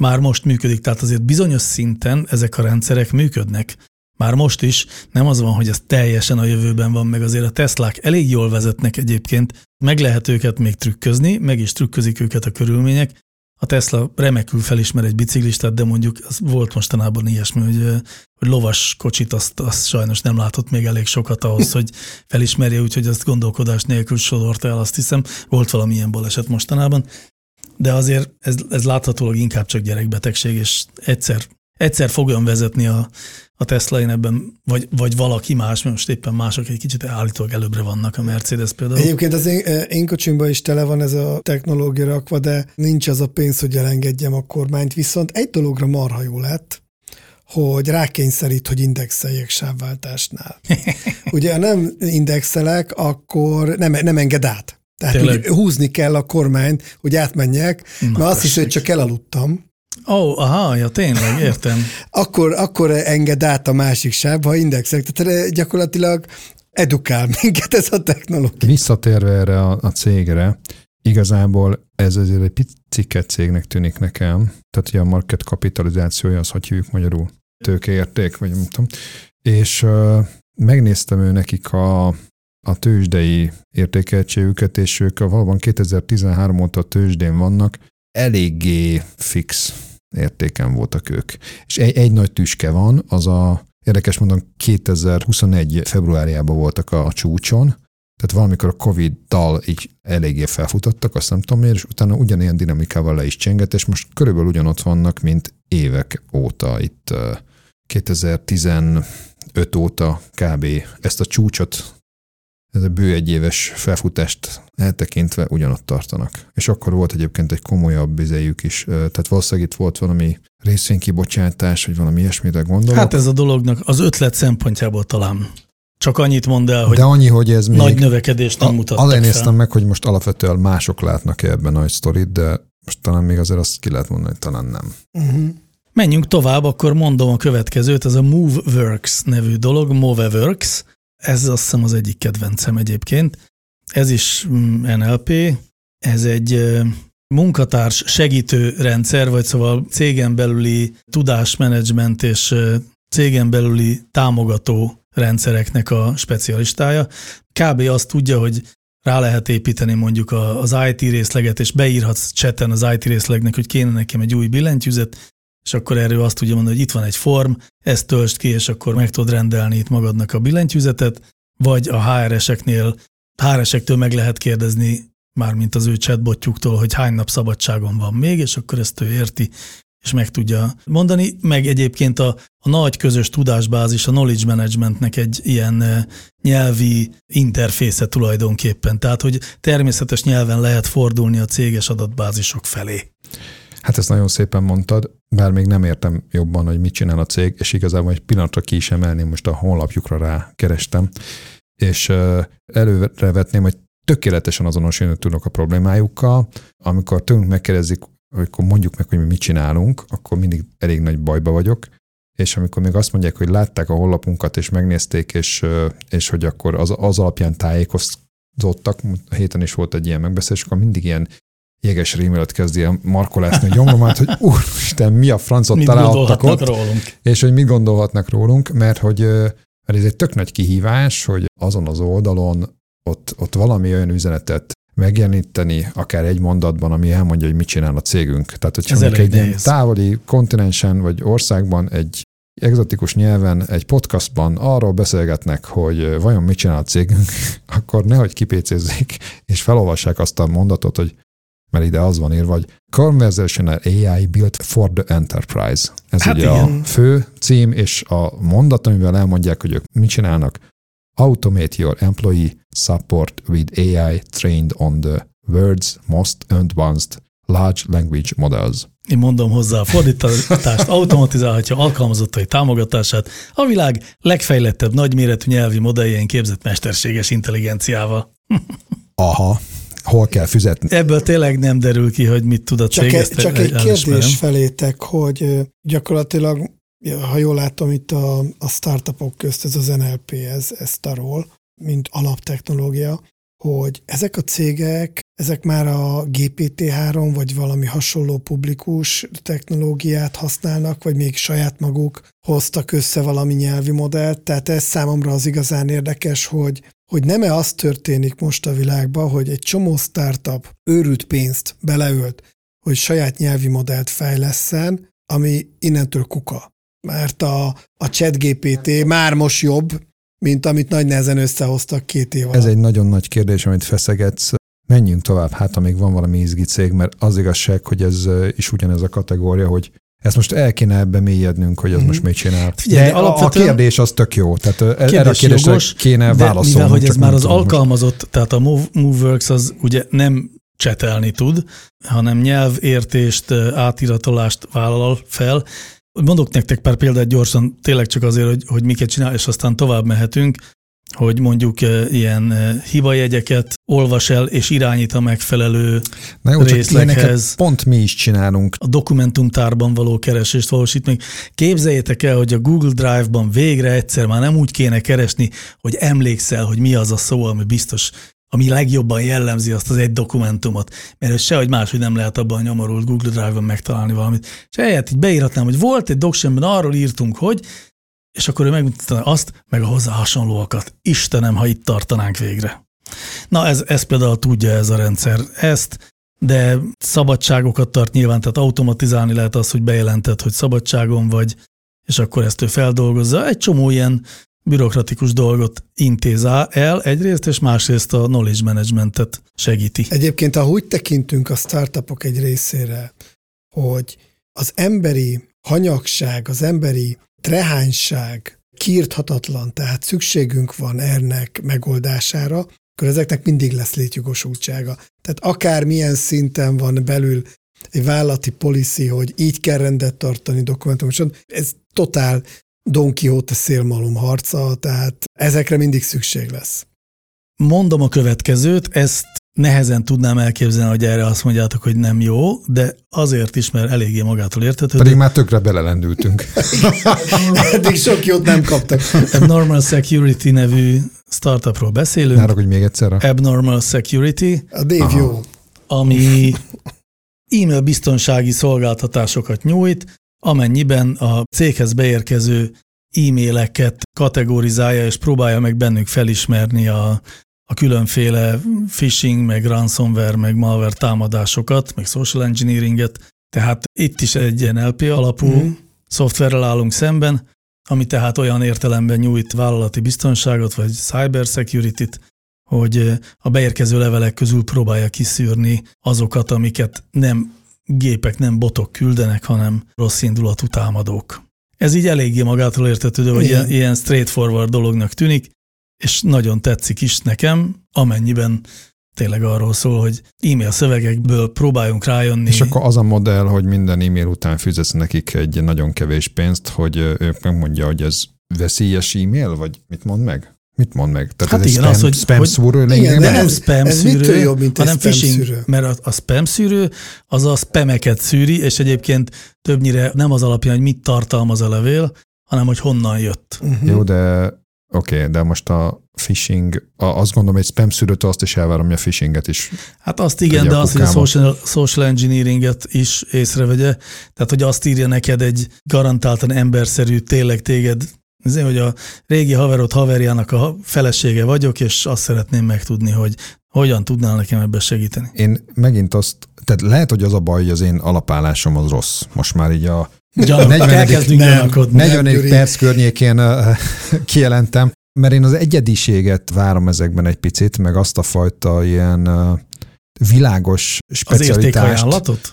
Speaker 1: már most működik, tehát azért bizonyos szinten ezek a rendszerek működnek. Már most is nem az van, hogy ez teljesen a jövőben van, meg azért a Teslák elég jól vezetnek egyébként, meg lehet őket még trükközni, meg is trükközik őket a körülmények. A Tesla remekül felismer egy biciklistát, de mondjuk az volt mostanában ilyesmi, hogy, hogy lovas kocsit azt, azt sajnos nem látott még elég sokat ahhoz, hogy felismerje, úgyhogy azt gondolkodás nélkül sodorta el, azt hiszem. Volt valamilyen baleset mostanában, de azért ez, ez láthatólag inkább csak gyerekbetegség, és egyszer, egyszer fog olyan vezetni a, a Tesla, én ebben, vagy, vagy valaki más, mert most éppen mások egy kicsit állítólag előbbre vannak, a Mercedes például.
Speaker 3: Egyébként az én, én kocsimban is tele van ez a technológia rakva, de nincs az a pénz, hogy elengedjem a kormányt. Viszont egy dologra marha jó lett, hogy rákényszerít, hogy indexeljek sávváltásnál. *laughs* Ugye, ha nem indexelek, akkor nem, nem enged át. Tehát
Speaker 1: Tényleg?
Speaker 3: hogy húzni kell a kormányt, hogy átmenjek,
Speaker 1: Na,
Speaker 3: mert azt hiszi, hogy csak elaludtam.
Speaker 1: Ó, oh, aha, ja tényleg, értem. *laughs*
Speaker 3: Akkor, akkor enged át a másik sávba, ha indexelek. Tehát gyakorlatilag edukál minket ez a technológia.
Speaker 2: Visszatérve erre a, a cégre, igazából ez azért egy picike cégnek tűnik nekem, tehát ugye a market kapitalizációja, az hogy hívjuk magyarul, tőkeérték, vagy nem tudom, és uh, megnéztem ő nekik a, a tőzsdei értékeltségüket, és ők a, valóban 2013 óta a tőzsdén vannak, eléggé fix értéken voltak ők. És egy, egy nagy tüske van, az a Érdekes mondom, 2021. februárjában voltak a csúcson, tehát valamikor a Covid-dal így eléggé felfutottak, azt nem tudom miért, és utána ugyanilyen dinamikával le is csengett, és most körülbelül ugyanott vannak, mint évek óta. Itt 2015 óta kb. ezt a csúcsot ez a bő egy éves felfutást eltekintve ugyanott tartanak. És akkor volt egyébként egy komolyabb bizejük is, tehát valószínűleg itt volt valami részvénykibocsátás, vagy valami ilyesmire gondolok.
Speaker 1: Hát ez a dolognak az ötlet szempontjából talán csak annyit mondd el, hogy,
Speaker 2: De annyi, hogy ez még
Speaker 1: nagy növekedést nem mutattak
Speaker 2: Alá néztem
Speaker 1: fel.
Speaker 2: meg, hogy most alapvetően mások látnak ebben nagy sztorit, de most talán még azért azt ki lehet mondani, hogy talán nem.
Speaker 3: Uh-huh.
Speaker 1: Menjünk tovább, akkor mondom a következőt, ez a MoveWorks nevű dolog, MoveWorks, ez azt hiszem az egyik kedvencem egyébként. Ez is mm, NLP, ez egy munkatárs segítő rendszer, vagy szóval cégen belüli tudásmenedzsment és cégen belüli támogató rendszereknek a specialistája. Kb. azt tudja, hogy rá lehet építeni mondjuk az IT részleget, és beírhatsz chaten az IT részlegnek, hogy kéne nekem egy új billentyűzet, és akkor erről azt tudja mondani, hogy itt van egy form, ezt töltsd ki, és akkor meg tudod rendelni itt magadnak a billentyűzetet, vagy a HR-eseknél, HR-esektől meg lehet kérdezni, mármint az ő chatbotjuktól, hogy hány nap szabadságon van még, és akkor ezt ő érti, és meg tudja mondani. Meg egyébként a, a nagy közös tudásbázis, a knowledge managementnek egy ilyen eh, nyelvi interfésze tulajdonképpen. Tehát, hogy természetes nyelven lehet fordulni a céges adatbázisok felé.
Speaker 2: Hát ezt nagyon szépen mondtad, bár még nem értem jobban, hogy mit csinál a cég, és igazából egy pillanatra ki is emelném, most a honlapjukra rá kerestem, és ö, előre vetném, hogy tökéletesen azonosulni tudok a problémájukkal. Amikor tőlünk megkérdezik, akkor mondjuk meg, hogy mi mit csinálunk, akkor mindig elég nagy bajba vagyok, és amikor még azt mondják, hogy látták a honlapunkat, és megnézték, és, és hogy akkor az, az alapján tájékozottak, a héten is volt egy ilyen megbeszélés, akkor mindig ilyen jeges rímelet kezdi el markolásni a gyomromat, hogy úristen, mi a francot
Speaker 1: Mit
Speaker 2: találhattak ott,
Speaker 1: rólunk?
Speaker 2: és hogy mit gondolhatnak rólunk, mert hogy mert ez egy tök nagy kihívás, hogy azon az oldalon ott, ott valami olyan üzenetet megjeleníteni, akár egy mondatban, ami elmondja, hogy mit csinál a cégünk. Tehát, hogy
Speaker 1: Ez
Speaker 2: egy ilyen távoli kontinensen vagy országban egy egzotikus nyelven, egy podcastban arról beszélgetnek, hogy vajon mit csinál a cégünk, *laughs* akkor nehogy kipécézzék, és felolvassák azt a mondatot, hogy mert ide az van írva, hogy Conversational AI built for the enterprise. Ez
Speaker 1: Hát
Speaker 2: ugye
Speaker 1: igen.
Speaker 2: a fő cím, és a mondat, amivel elmondják, hogy ők mit csinálnak. Automate your employee support with AI trained on the world's most advanced large language models.
Speaker 1: Én mondom hozzá a fordítást, automatizálhatja alkalmazottai támogatását a világ legfejlettebb nagyméretű nyelvi modelljén képzett mesterséges intelligenciával.
Speaker 2: Aha, hol kell fizetni?
Speaker 1: Ebből tényleg nem derül ki, hogy mit tud a
Speaker 3: Csak,
Speaker 1: cég.
Speaker 3: egy,
Speaker 1: ezt
Speaker 3: csak egy kérdés felétek, hogy gyakorlatilag, ha jól látom itt a, a startupok közt ez az NLP, ez, ez tarol, mint alaptechnológia, hogy ezek a cégek, ezek már a GPT-3 vagy valami hasonló publikus technológiát használnak, vagy még saját maguk hoztak össze valami nyelvi modellt. Tehát ez számomra az igazán érdekes, hogy hogy nem-e az történik most a világban, hogy egy csomó startup őrült pénzt beleölt, hogy saját nyelvi modellt fejleszen, ami innentől kuka. Mert a, a ChatGPT már most jobb, mint amit nagy nehezen összehoztak két év alatt.
Speaker 2: Ez egy nagyon nagy kérdés, amit feszegetsz. Menjünk tovább, hát ha még van valami izgi cég, mert az igazság, hogy ez ö, is ugyanez a kategória, hogy ezt most el kéne ebbe mélyednünk, hogy az
Speaker 3: Mhm.
Speaker 2: most mit csinál.
Speaker 1: Figyelj,
Speaker 2: De a, kérdés az tök jó. Tehát ö, erre a
Speaker 1: Kérdés
Speaker 2: kérdésre
Speaker 1: jogos,
Speaker 2: kéne
Speaker 1: de
Speaker 2: válaszolnunk.
Speaker 1: mivel, hogy ez már az
Speaker 2: tudom most.
Speaker 1: alkalmazott, tehát a Move, MoveWorks az ugye nem csetelni tud, hanem nyelvértést, átiratolást vállal fel. Mondok nektek pár példát gyorsan, tényleg csak azért, hogy, hogy miket csinál, és aztán tovább mehetünk, hogy mondjuk eh, ilyen eh, hibajegyeket olvas el és irányít a megfelelő
Speaker 2: Na jó,
Speaker 1: részleghez.
Speaker 2: pont mi is csinálunk.
Speaker 1: a dokumentumtárban való keresést valósít meg. Képzeljétek el, hogy a Google Drive-ban végre egyszer már nem úgy kéne keresni, hogy emlékszel, hogy mi az a szó, ami biztos, ami legjobban jellemzi azt az egy dokumentumot. Mert ez sehogy máshogy nem lehet abban a nyomorult Google Drive-ban megtalálni valamit. És ehelyett így beírhatnám, hogy volt egy docsembben, arról írtunk, hogy, és akkor ő megmutatta azt, meg a hozzá hasonlóakat. Istenem, ha itt tartanánk végre. Na, ez, ez például tudja ez a rendszer ezt, de szabadságokat tart nyilván, tehát automatizálni lehet az, hogy bejelented, hogy szabadságon vagy, és akkor ezt ő feldolgozza. Egy csomó ilyen bürokratikus dolgot intéz el egyrészt, és másrészt a knowledge managementet segíti.
Speaker 3: Egyébként, ha úgy tekintünk a startupok egy részére, hogy az emberi hanyagság, az emberi trehányság kiirthatatlan, tehát szükségünk van ennek megoldására, akkor ezeknek mindig lesz létjogosultsága. Tehát akármilyen szinten van belül egy vállalati policy, hogy így kell rendet tartani dokumentumosan, ez totál Don Quixote szélmalom harca, tehát ezekre mindig szükség lesz.
Speaker 1: Mondom a következőt, ezt nehezen tudnám elképzelni, hogy erre azt mondjátok, hogy nem jó, de azért is, mert eléggé magától értetődő.
Speaker 2: Pedig már tökre belelendültünk. *laughs*
Speaker 3: Eddig sok jót nem kaptak.
Speaker 1: Abnormal Security nevű startupról beszélünk.
Speaker 2: Nára, hogy még egyszer.
Speaker 1: Abnormal Security.
Speaker 3: A Dave Aha. jó.
Speaker 1: Ami e-mail biztonsági szolgáltatásokat nyújt, amennyiben a céghez beérkező e-maileket kategorizálja és próbálja meg bennük felismerni a, a különféle phishing, meg ransomware, meg malware támadásokat, meg social engineeringet. Tehát itt is egy NLP alapú mm. szoftverrel állunk szemben, ami tehát olyan értelemben nyújt vállalati biztonságot, vagy cyber security-t, hogy a beérkező levelek közül próbálja kiszűrni azokat, amiket nem gépek, nem botok küldenek, hanem rossz indulatú támadók. Ez így eléggé magától értetődő, hogy ilyen, ilyen straightforward dolognak tűnik, és nagyon tetszik is nekem, amennyiben tényleg arról szól, hogy e-mail szövegekből próbáljunk rájönni.
Speaker 2: És akkor az a modell, hogy minden e-mail után fizetsz nekik egy nagyon kevés pénzt, hogy ők megmondja, hogy ez veszélyes e-mail, vagy mit mond meg? Mit mond meg?
Speaker 1: Tehát hát ez igen, spam, az, hogy,
Speaker 2: spam
Speaker 1: hogy,
Speaker 2: szűrő
Speaker 3: igen, de nem spam ez szűrő, jobb, mint hanem phishing, szűrő?
Speaker 1: mert a, a spam szűrő az a spameket szűri, és egyébként többnyire nem az alapján, hogy mit tartalmaz a levél, hanem hogy honnan jött.
Speaker 2: Uh-huh. Jó, de Oké, okay, de most a phishing, a, azt gondolom, egy spam szűrőtől azt is elvárom, hogy a phishinget is.
Speaker 1: Hát azt igen, de azt, hogy a social, social engineeringet is észrevegye. Tehát, hogy azt írja neked egy garantáltan emberszerű, tényleg téged, azért, hogy a régi haverod haverjának a felesége vagyok, és azt szeretném megtudni, hogy hogyan tudnál nekem ebbe segíteni.
Speaker 2: Én megint azt, tehát lehet, hogy az a baj, hogy az én alapállásom az rossz. Most már így a
Speaker 1: Gyanok, 40.
Speaker 2: 40. perc környékén *laughs* kijelentem, mert én az egyediséget várom ezekben egy picit, meg azt a fajta ilyen világos specialitást,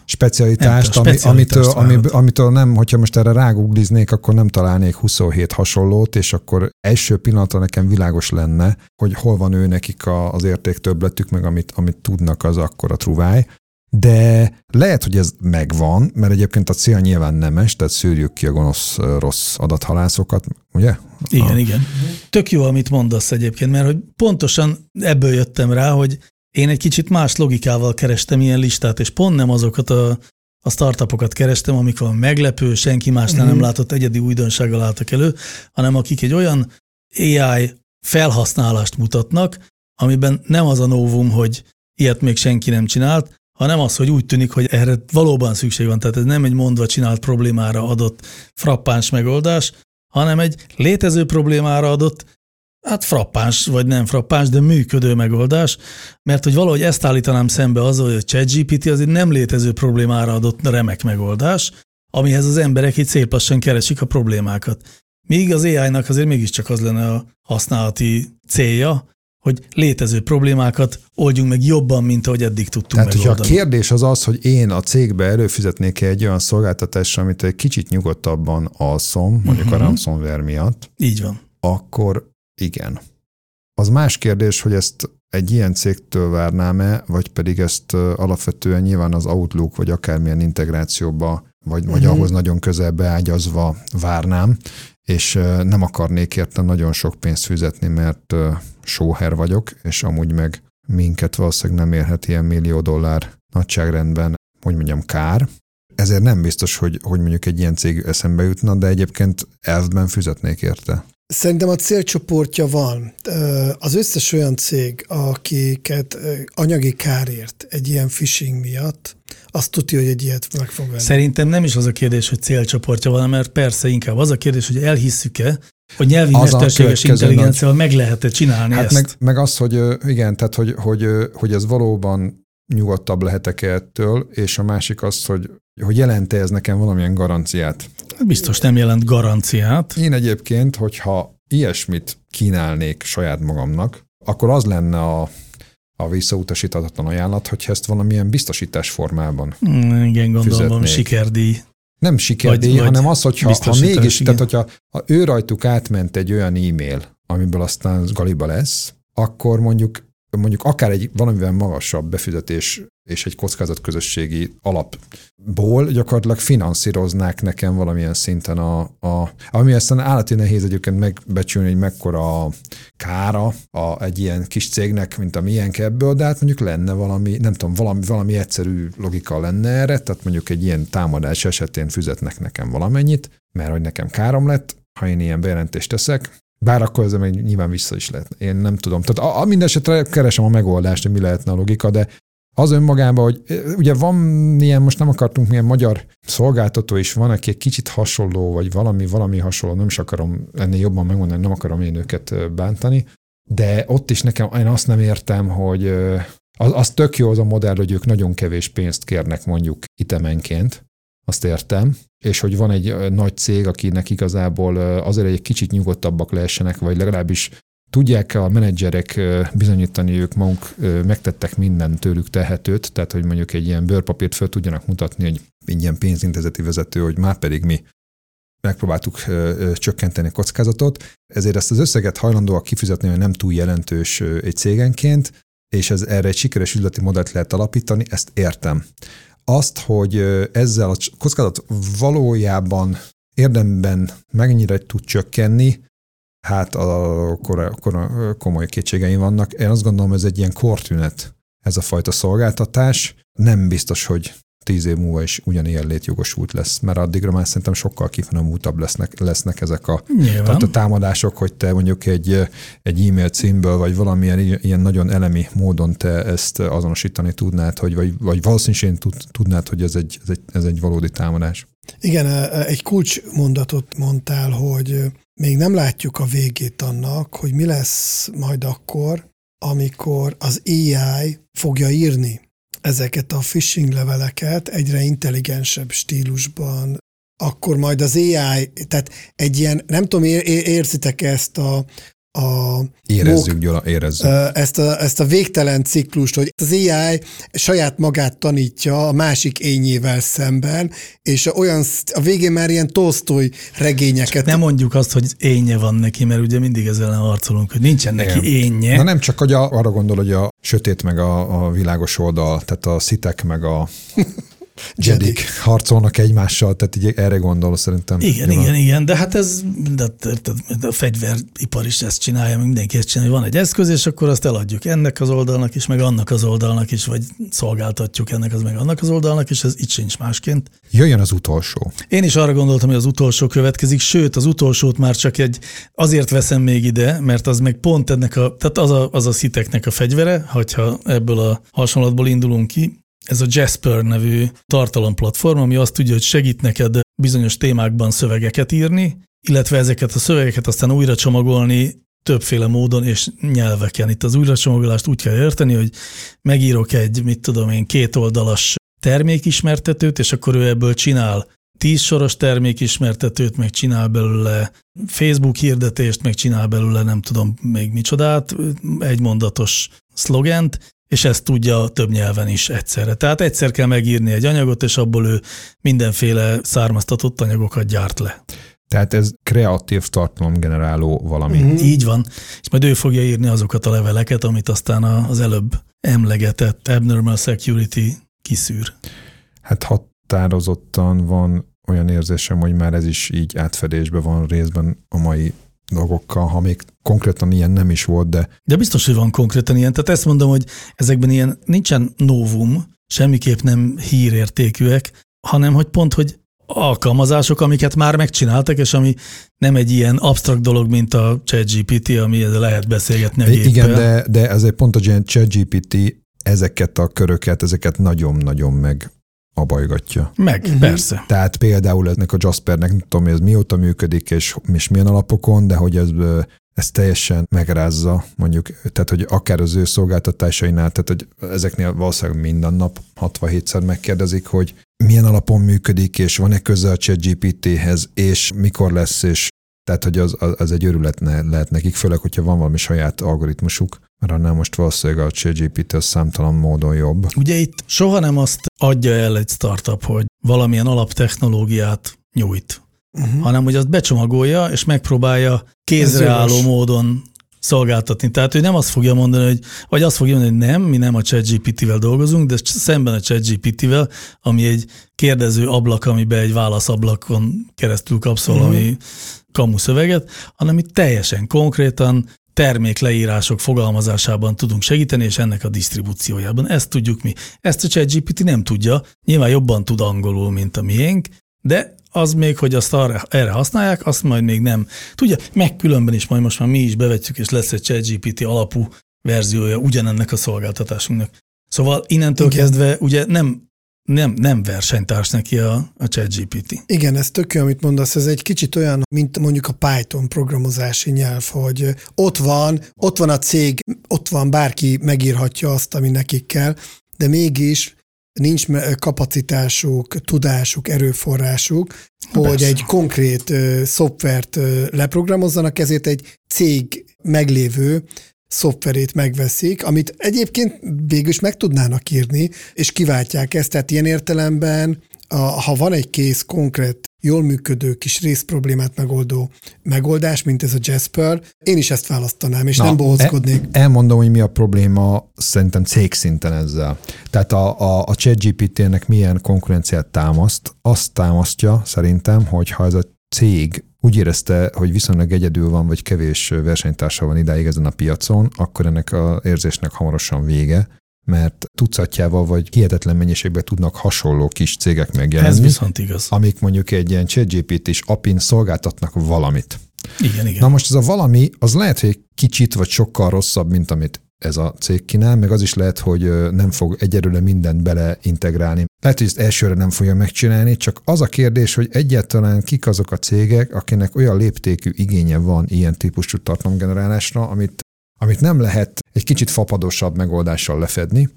Speaker 2: specialitást, ami, amitől, ami, amitől nem, hogyha most erre rágugliznék, akkor nem találnék 27 hasonlót, és akkor első pillanatra nekem világos lenne, hogy hol van ő nekik a, az értéktöbletük, meg amit, amit tudnak, az akkor a truváj de lehet, hogy ez megvan, mert egyébként a cél nyilván nemes, tehát szűrjük ki a gonosz, rossz adathalászokat, ugye?
Speaker 1: Igen, a... igen. Tök jó, amit mondasz egyébként, mert hogy pontosan ebből jöttem rá, hogy én egy kicsit más logikával kerestem ilyen listát, és pont nem azokat a, a startupokat kerestem, amik van meglepő, senki másnál nem mhm. látott egyedi újdonsággal álltak elő, hanem akik egy olyan AI felhasználást mutatnak, amiben nem az a novum, hogy ilyet még senki nem csinált, hanem az, hogy úgy tűnik, hogy erre valóban szükség van. Tehát ez nem egy mondva csinált problémára adott frappáns megoldás, hanem egy létező problémára adott, hát frappáns vagy nem frappáns, de működő megoldás, mert hogy valahogy ezt állítanám szembe azzal, hogy a ChatGPT az egy nem létező problémára adott remek megoldás, amihez az emberek itt szép lassan keresik a problémákat. Míg az AI-nak azért mégiscsak az lenne a használati célja, hogy létező problémákat oldjunk meg jobban, mint ahogy eddig tudtunk
Speaker 2: Tehát, megoldani. hogyha a kérdés az az, hogy én a cégbe előfizetnék egy olyan szolgáltatásra, amit egy kicsit nyugodtabban alszom, mondjuk uh-huh. a mhm. ransomware miatt.
Speaker 1: Így van.
Speaker 2: Akkor igen. Az más kérdés, hogy ezt egy ilyen cégtől várnám-e, vagy pedig ezt alapvetően nyilván az Outlook, vagy akármilyen integrációba, vagy, uh-huh. vagy mhm. ahhoz nagyon közel beágyazva várnám, és nem akarnék érte nagyon sok pénzt fizetni, mert sóher vagyok, és amúgy meg minket valószínűleg nem érhet ilyen millió dollár nagyságrendben, hogy mondjam, kár. Ezért nem biztos, hogy, hogy mondjuk egy ilyen cég eszembe jutna, de egyébként elvben fizetnék érte.
Speaker 3: Szerintem a célcsoportja van. Az összes olyan cég, akiket anyagi kárért egy ilyen phishing miatt, azt tudja, hogy egy ilyet meg fog venni.
Speaker 1: Szerintem nem is az a kérdés, hogy célcsoportja van, mert persze inkább az a kérdés, hogy elhisszük-e, hogy nyelvi az mesterséges intelligenciával meg lehet-e csinálni hát ezt.
Speaker 2: Meg, meg az, hogy igen, tehát hogy, hogy, hogy ez valóban nyugodtabb lehetek -e ettől, és a másik az, hogy, hogy jelente ez nekem valamilyen garanciát.
Speaker 1: Biztos nem jelent garanciát.
Speaker 2: Én egyébként, hogyha ilyesmit kínálnék saját magamnak, akkor az lenne a, a visszautasíthatatlan ajánlat, hogyha ezt valamilyen biztosítás formában.
Speaker 1: Mm, igen, gondolom,
Speaker 2: Fizetnék.
Speaker 1: sikerdíj.
Speaker 2: Nem sikerdíj,
Speaker 1: Vagy-
Speaker 2: hanem az, hogyha ha mégis,
Speaker 1: igen.
Speaker 2: tehát hogyha ha ő rajtuk átment egy olyan e-mail, amiből aztán galiba lesz, akkor mondjuk mondjuk akár egy valamivel magasabb befizetés és egy kockázatközösségi alapból gyakorlatilag finanszíroznák nekem valamilyen szinten a, a ami aztán állati nehéz egyébként megbecsülni, hogy mekkora a kára a, egy ilyen kis cégnek, mint a miénk ebből, de hát mondjuk lenne valami, nem tudom, valami, valami egyszerű logika lenne erre, tehát mondjuk egy ilyen támadás esetén fizetnek nekem valamennyit, mert hogy nekem károm lett, ha én ilyen bejelentést teszek, bár akkor ezzel még nyilván vissza is lehet. Én nem tudom. Tehát a, a minden esetre keresem a megoldást, hogy mi lehetne a logika, de az önmagában, hogy ugye van ilyen, most nem akartunk milyen magyar szolgáltató is, van, aki egy kicsit hasonló, vagy valami, valami hasonló, nem is akarom ennél jobban megmondani, nem akarom én őket bántani, de ott is nekem, én azt nem értem, hogy az, az tök jó az a modell, hogy ők nagyon kevés pénzt kérnek mondjuk itemenként, azt értem, és hogy van egy nagy cég, akinek igazából azért egy kicsit nyugodtabbak lehessenek, vagy legalábbis tudják a menedzserek bizonyítani, ők maguk megtettek minden tőlük tehetőt, tehát hogy mondjuk egy ilyen bőrpapírt föl tudjanak mutatni, hogy egy ilyen pénzintézeti vezető, hogy már pedig mi megpróbáltuk csökkenteni a kockázatot, ezért ezt az összeget hajlandóak kifizetni, hogy nem túl jelentős egy cégenként, és ez erre egy sikeres üzleti modellt lehet alapítani, ezt értem. Azt, hogy ezzel a kockázat valójában érdemben mennyire tud csökkenni, hát akkor, akkor komoly kétségeim vannak. Én azt gondolom, ez egy ilyen kortünet, ez a fajta szolgáltatás. Nem biztos, hogy tíz év múlva is ugyanilyen létjogosult lesz, mert addigra már szerintem sokkal kifinomultabb lesznek, lesznek ezek a
Speaker 1: Nyilván.
Speaker 2: tehát a támadások, hogy te mondjuk egy, egy e-mail címből, vagy valamilyen ilyen nagyon elemi módon te ezt azonosítani tudnád, hogy, vagy, vagy valószínűleg tud, tudnád, hogy ez egy, ez, egy, ez egy valódi támadás.
Speaker 3: Igen, e, egy kulcsmondatot mondtál, hogy még nem látjuk a végét annak, hogy mi lesz majd akkor, amikor az AI fogja írni ezeket a phishing leveleket egyre intelligensebb stílusban, akkor majd az AI, tehát egy ilyen, nem tudom, ér- ér- érzitek ezt a, a
Speaker 2: Érezzük, Gyula, érezzük.
Speaker 3: Ezt a, ezt a végtelen ciklust, hogy az AI saját magát tanítja a másik ényével szemben, és olyan, a végén már ilyen Tolstoy regényeket.
Speaker 1: Nem mondjuk azt, hogy énje van neki, mert ugye mindig ezzel ellen harcolunk, hogy nincsen neki
Speaker 2: Igen.
Speaker 1: énje.
Speaker 2: Na nem csak, hogy a, arra gondol, hogy a sötét meg a, a világos oldal, tehát a szitek meg a jedik harcolnak egymással, tehát így erre gondol szerintem.
Speaker 1: Igen,
Speaker 2: Gyula.
Speaker 1: igen, igen, de hát ez, de, érted, a fegyveripar is ezt csinálja, mindenki ezt csinálja, hogy van egy eszköz, és akkor azt eladjuk ennek az oldalnak is, meg annak az oldalnak is, vagy szolgáltatjuk ennek az, meg annak az oldalnak, és ez itt sincs másként.
Speaker 2: Jöjjön az utolsó.
Speaker 1: Én is arra gondoltam, hogy az utolsó következik, sőt, az utolsót már csak egy, azért veszem még ide, mert az meg pont ennek a, tehát az a, az a sziteknek a fegyvere, hogyha ebből a hasonlatból indulunk ki, ez a Jasper nevű tartalomplatform, ami azt tudja, hogy segít neked bizonyos témákban szövegeket írni, illetve ezeket a szövegeket aztán újra csomagolni többféle módon és nyelveken. Itt az újracsomagolást úgy kell érteni, hogy megírok egy, mit tudom én, kétoldalas termékismertetőt, és akkor ő ebből csinál tíz soros termékismertetőt, meg csinál belőle Facebook hirdetést, meg csinál belőle nem tudom még micsodát, egymondatos szlogent, és ezt tudja több nyelven is egyszerre. Tehát egyszer kell megírni egy anyagot, és abból ő mindenféle származtatott anyagokat gyárt le.
Speaker 2: Tehát ez kreatív tartalomgeneráló valami.
Speaker 3: Mhm.
Speaker 1: Így van, és majd ő fogja írni azokat a leveleket, amit aztán az előbb emlegetett Abnormal Security kiszűr.
Speaker 2: Hát határozottan van olyan érzésem, hogy már ez is így átfedésben van részben a mai dolgokkal, ha még konkrétan ilyen nem is volt, de
Speaker 1: De biztos, hogy van konkrétan ilyen. Tehát ezt mondom, hogy ezekben ilyen nincsen novum, semmiképp nem hírértékűek, hanem hogy pont, hogy alkalmazások, amiket már megcsináltak, és ami nem egy ilyen absztrakt dolog, mint a ChatGPT, ami lehet beszélgetni a géppel.
Speaker 2: igen, de, de ezért pont a ChatGPT ezeket a köröket, ezeket nagyon-nagyon meg abajgatja.
Speaker 1: Meg, uh-huh. persze.
Speaker 2: Tehát például ennek a Jaspernek, nem tudom, hogy ez mióta működik, és, és milyen alapokon, de hogy ez, ez teljesen megrázza, mondjuk, tehát hogy akár az ő szolgáltatásainál, tehát hogy ezeknél valószínűleg minden nap 67-szer megkérdezik, hogy milyen alapon működik, és van-e köze a ChatGPT-hez, és mikor lesz, és tehát, hogy az, az egy örület ne, lehet nekik, főleg, hogyha van valami saját algoritmusuk, mert annál most valószínűleg a ChatGPT az számtalan módon jobb.
Speaker 1: Ugye itt soha nem azt adja el egy startup, hogy valamilyen alaptechnológiát nyújt, uh-huh. hanem hogy azt becsomagolja, és megpróbálja kézreálló módon szolgáltatni. Tehát ő nem azt fogja mondani, hogy, vagy azt fogja mondani, hogy nem, mi nem a ChatGPT-vel dolgozunk, de szemben a ChatGPT-vel, ami egy kérdező ablak, amiben egy válaszablakon keresztül kapsz valami uh-huh. kamu szöveget, hanem itt teljesen konkrétan termékleírások fogalmazásában tudunk segíteni, és ennek a disztribúciójában. Ezt tudjuk mi. Ezt a ChatGPT nem tudja, nyilván jobban tud angolul, mint a miénk, de az még, hogy azt arra, erre használják, azt majd még nem. Tudja, meg különben is majd most már mi is bevetjük, és lesz egy ChatGPT alapú verziója ugyanennek a szolgáltatásunknak. Szóval innentől Igen. kezdve ugye nem nem, nem versenytárs neki a, a ChatGPT.
Speaker 3: Igen, ez tök jó, amit mondasz, ez egy kicsit olyan, mint mondjuk a Python programozási nyelv, hogy ott van, ott van a cég, ott van, bárki megírhatja azt, ami nekik kell, de mégis nincs kapacitásuk, tudásuk, erőforrásuk, Persze. hogy egy konkrét szoftvert leprogramozzanak, ezért egy cég meglévő szoftverét megveszik, amit egyébként végül is meg tudnának írni, és kiváltják ezt. Tehát ilyen értelemben, a, ha van egy kész, konkrét, jól működő kis részproblémát megoldó megoldás, mint ez a Jasper, én is ezt választanám, és Na, nem bohozkodnék.
Speaker 2: El, elmondom, hogy mi a probléma szerintem cégszinten ezzel. Tehát a, a, a ChatGPT-nek milyen konkurenciát támaszt, azt támasztja szerintem, hogy ha ez a cég úgy érezte, hogy viszonylag egyedül van, vagy kevés versenytársa van idáig ezen a piacon, akkor ennek az érzésnek hamarosan vége, mert tucatjával vagy hihetetlen mennyiségben tudnak hasonló kis cégek megjelenni.
Speaker 1: Ez viszont igaz.
Speaker 2: Amik mondjuk egy ilyen chatgpt és apin szolgáltatnak valamit.
Speaker 1: Igen, igen.
Speaker 2: Na most ez a valami, az lehet, hogy kicsit vagy sokkal rosszabb, mint amit ez a cég kínál, meg az is lehet, hogy nem fog egyelőre mindent beleintegrálni. Lehet, hogy ezt elsőre nem fogja megcsinálni, csak az a kérdés, hogy egyáltalán kik azok a cégek, akinek olyan léptékű igénye van ilyen típusú tartalomgenerálásra, amit, amit nem lehet egy kicsit fapadosabb megoldással lefedni.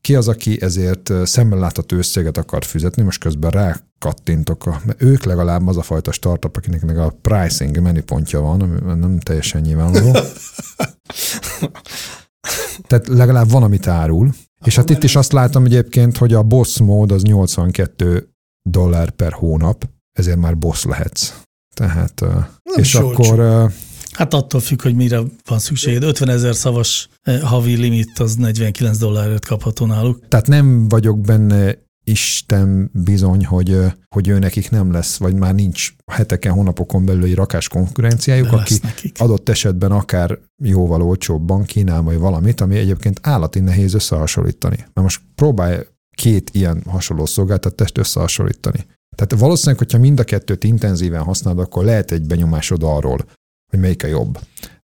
Speaker 2: Ki az, aki ezért szemmel látható összeget akar fizetni, most közben rá kattintok, a, mert ők legalább az a fajta startup, akinek a pricing menüpontja van, ami nem teljesen nyilvánvaló. *laughs* Tehát legalább van, amit árul. És hát itt is azt látom egyébként, hogy a boss mód az 82 dollár per hónap, ezért már boss lehetsz. Tehát, Nem és akkor...
Speaker 1: Hát attól függ, hogy mire van szükséged. 50 ezer szavas havi limit az 49 dollárért kapható náluk.
Speaker 2: Tehát nem vagyok benne Isten bizony, hogy, hogy ő nekik nem lesz, vagy már nincs heteken, hónapokon belül egy rakás konkurenciájuk, aki nekik. adott esetben akár jóval olcsóbban kínál majd valamit, ami egyébként állati nehéz összehasonlítani. Na most próbálj két ilyen hasonló szolgáltatást összehasonlítani. Tehát valószínűleg, hogyha mind a kettőt intenzíven használod, akkor lehet egy benyomásod arról, hogy melyik a jobb.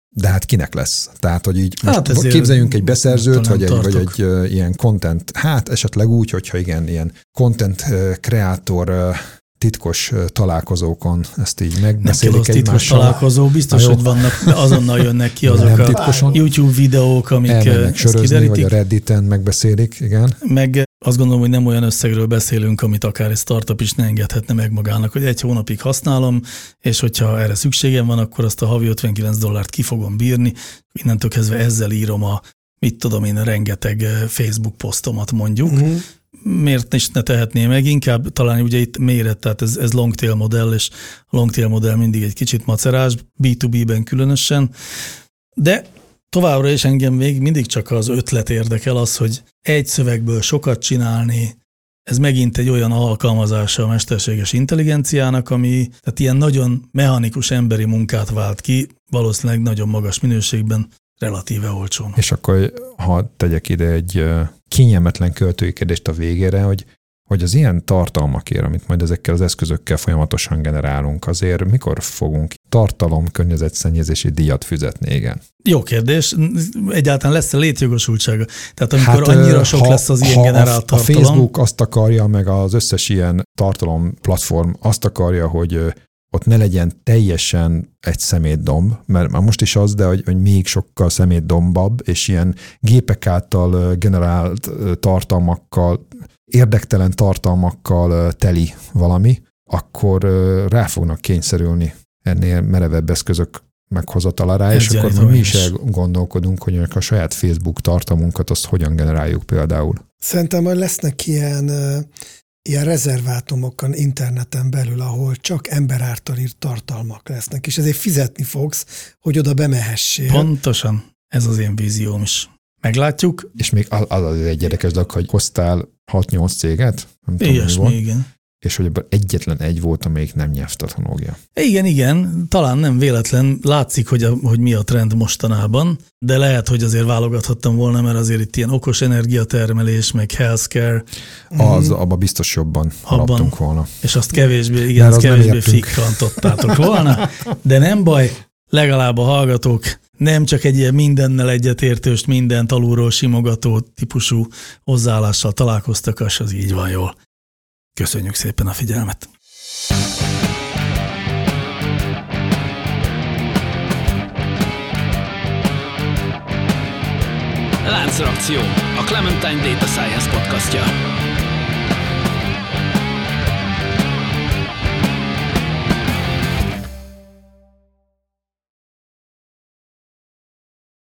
Speaker 2: De hát kinek lesz? Tehát, hogy így hát most képzeljünk egy beszerzőt, vagy egy, vagy egy uh, ilyen content, hát esetleg úgy, hogyha igen, ilyen content kreator titkos találkozókon ezt így megbeszélik
Speaker 1: Nem titkos találkozó, biztos, hogy vannak, azonnal jönnek ki azok nem a titkoson. YouTube videók, amik
Speaker 2: Elmennek sörözni, vagy a Redditen megbeszélik, igen.
Speaker 1: Meg azt gondolom, hogy nem olyan összegről beszélünk, amit akár egy startup is ne engedhetne meg magának, hogy egy hónapig használom, és hogyha erre szükségem van, akkor azt a havi 59 dollárt ki fogom bírni, innentől kezdve ezzel írom a, mit tudom én, rengeteg Facebook posztomat mondjuk, uh-huh miért is ne tehetné meg, inkább talán ugye itt méret, tehát ez, ez longtail modell, és a longtail modell mindig egy kicsit macerás, B2B-ben különösen, de továbbra is engem még mindig csak az ötlet érdekel az, hogy egy szövegből sokat csinálni, ez megint egy olyan alkalmazása a mesterséges intelligenciának, ami tehát ilyen nagyon mechanikus emberi munkát vált ki, valószínűleg nagyon magas minőségben, relatíve olcsón.
Speaker 2: És akkor, ha tegyek ide egy kényelmetlen költői kérdést a végére, hogy hogy az ilyen tartalmakért, amit majd ezekkel az eszközökkel folyamatosan generálunk, azért mikor fogunk tartalom környezetszennyezési díjat fizetni, igen?
Speaker 1: Jó kérdés. Egyáltalán lesz-e létjogosultsága? Tehát amikor hát, annyira sok ha, lesz az ilyen generált
Speaker 2: tartalom... A Facebook azt akarja, meg az összes ilyen tartalom platform azt akarja, hogy ott ne legyen teljesen egy szemétdomb, mert már most is az, de hogy, hogy még sokkal szemétdombabb, és ilyen gépek által generált tartalmakkal érdektelen tartalmakkal teli valami, akkor rá fognak kényszerülni ennél merevebb eszközök meghozatalára, és akkor mi is elgondolkodunk, hogy a saját Facebook tartalmunkat azt hogyan generáljuk például.
Speaker 3: Szerintem majd lesznek ilyen, ilyen rezervátumok interneten belül, ahol csak ember által írt tartalmak lesznek, és ezért fizetni fogsz, hogy oda bemehessél.
Speaker 1: Pontosan. Ez az én vízióm is. Meglátjuk.
Speaker 2: És még az az egy érdekes dolog, hogy hoztál 6-8 céget?
Speaker 1: Nem tudom, Ilyesmi, igen
Speaker 2: és hogy ebből egyetlen egy volt, amelyik nem nyelvtechnológia.
Speaker 1: Igen, igen, talán nem véletlen. Látszik, hogy, a, hogy mi a trend mostanában, de lehet, hogy azért válogathattam volna, mert azért itt ilyen okos energiatermelés, meg healthcare.
Speaker 2: Az, mm. abba biztos jobban abban, volna.
Speaker 1: És azt kevésbé, igen, azt kevésbé fikkantottátok volna, de nem baj, legalább a hallgatók nem csak egy ilyen mindennel egyetértős, mindent alulról simogató típusú hozzáállással találkoztak, az az így van jól. Köszönjük szépen a figyelmet!
Speaker 4: Láncreakció, a Clementine Data Science podcastja.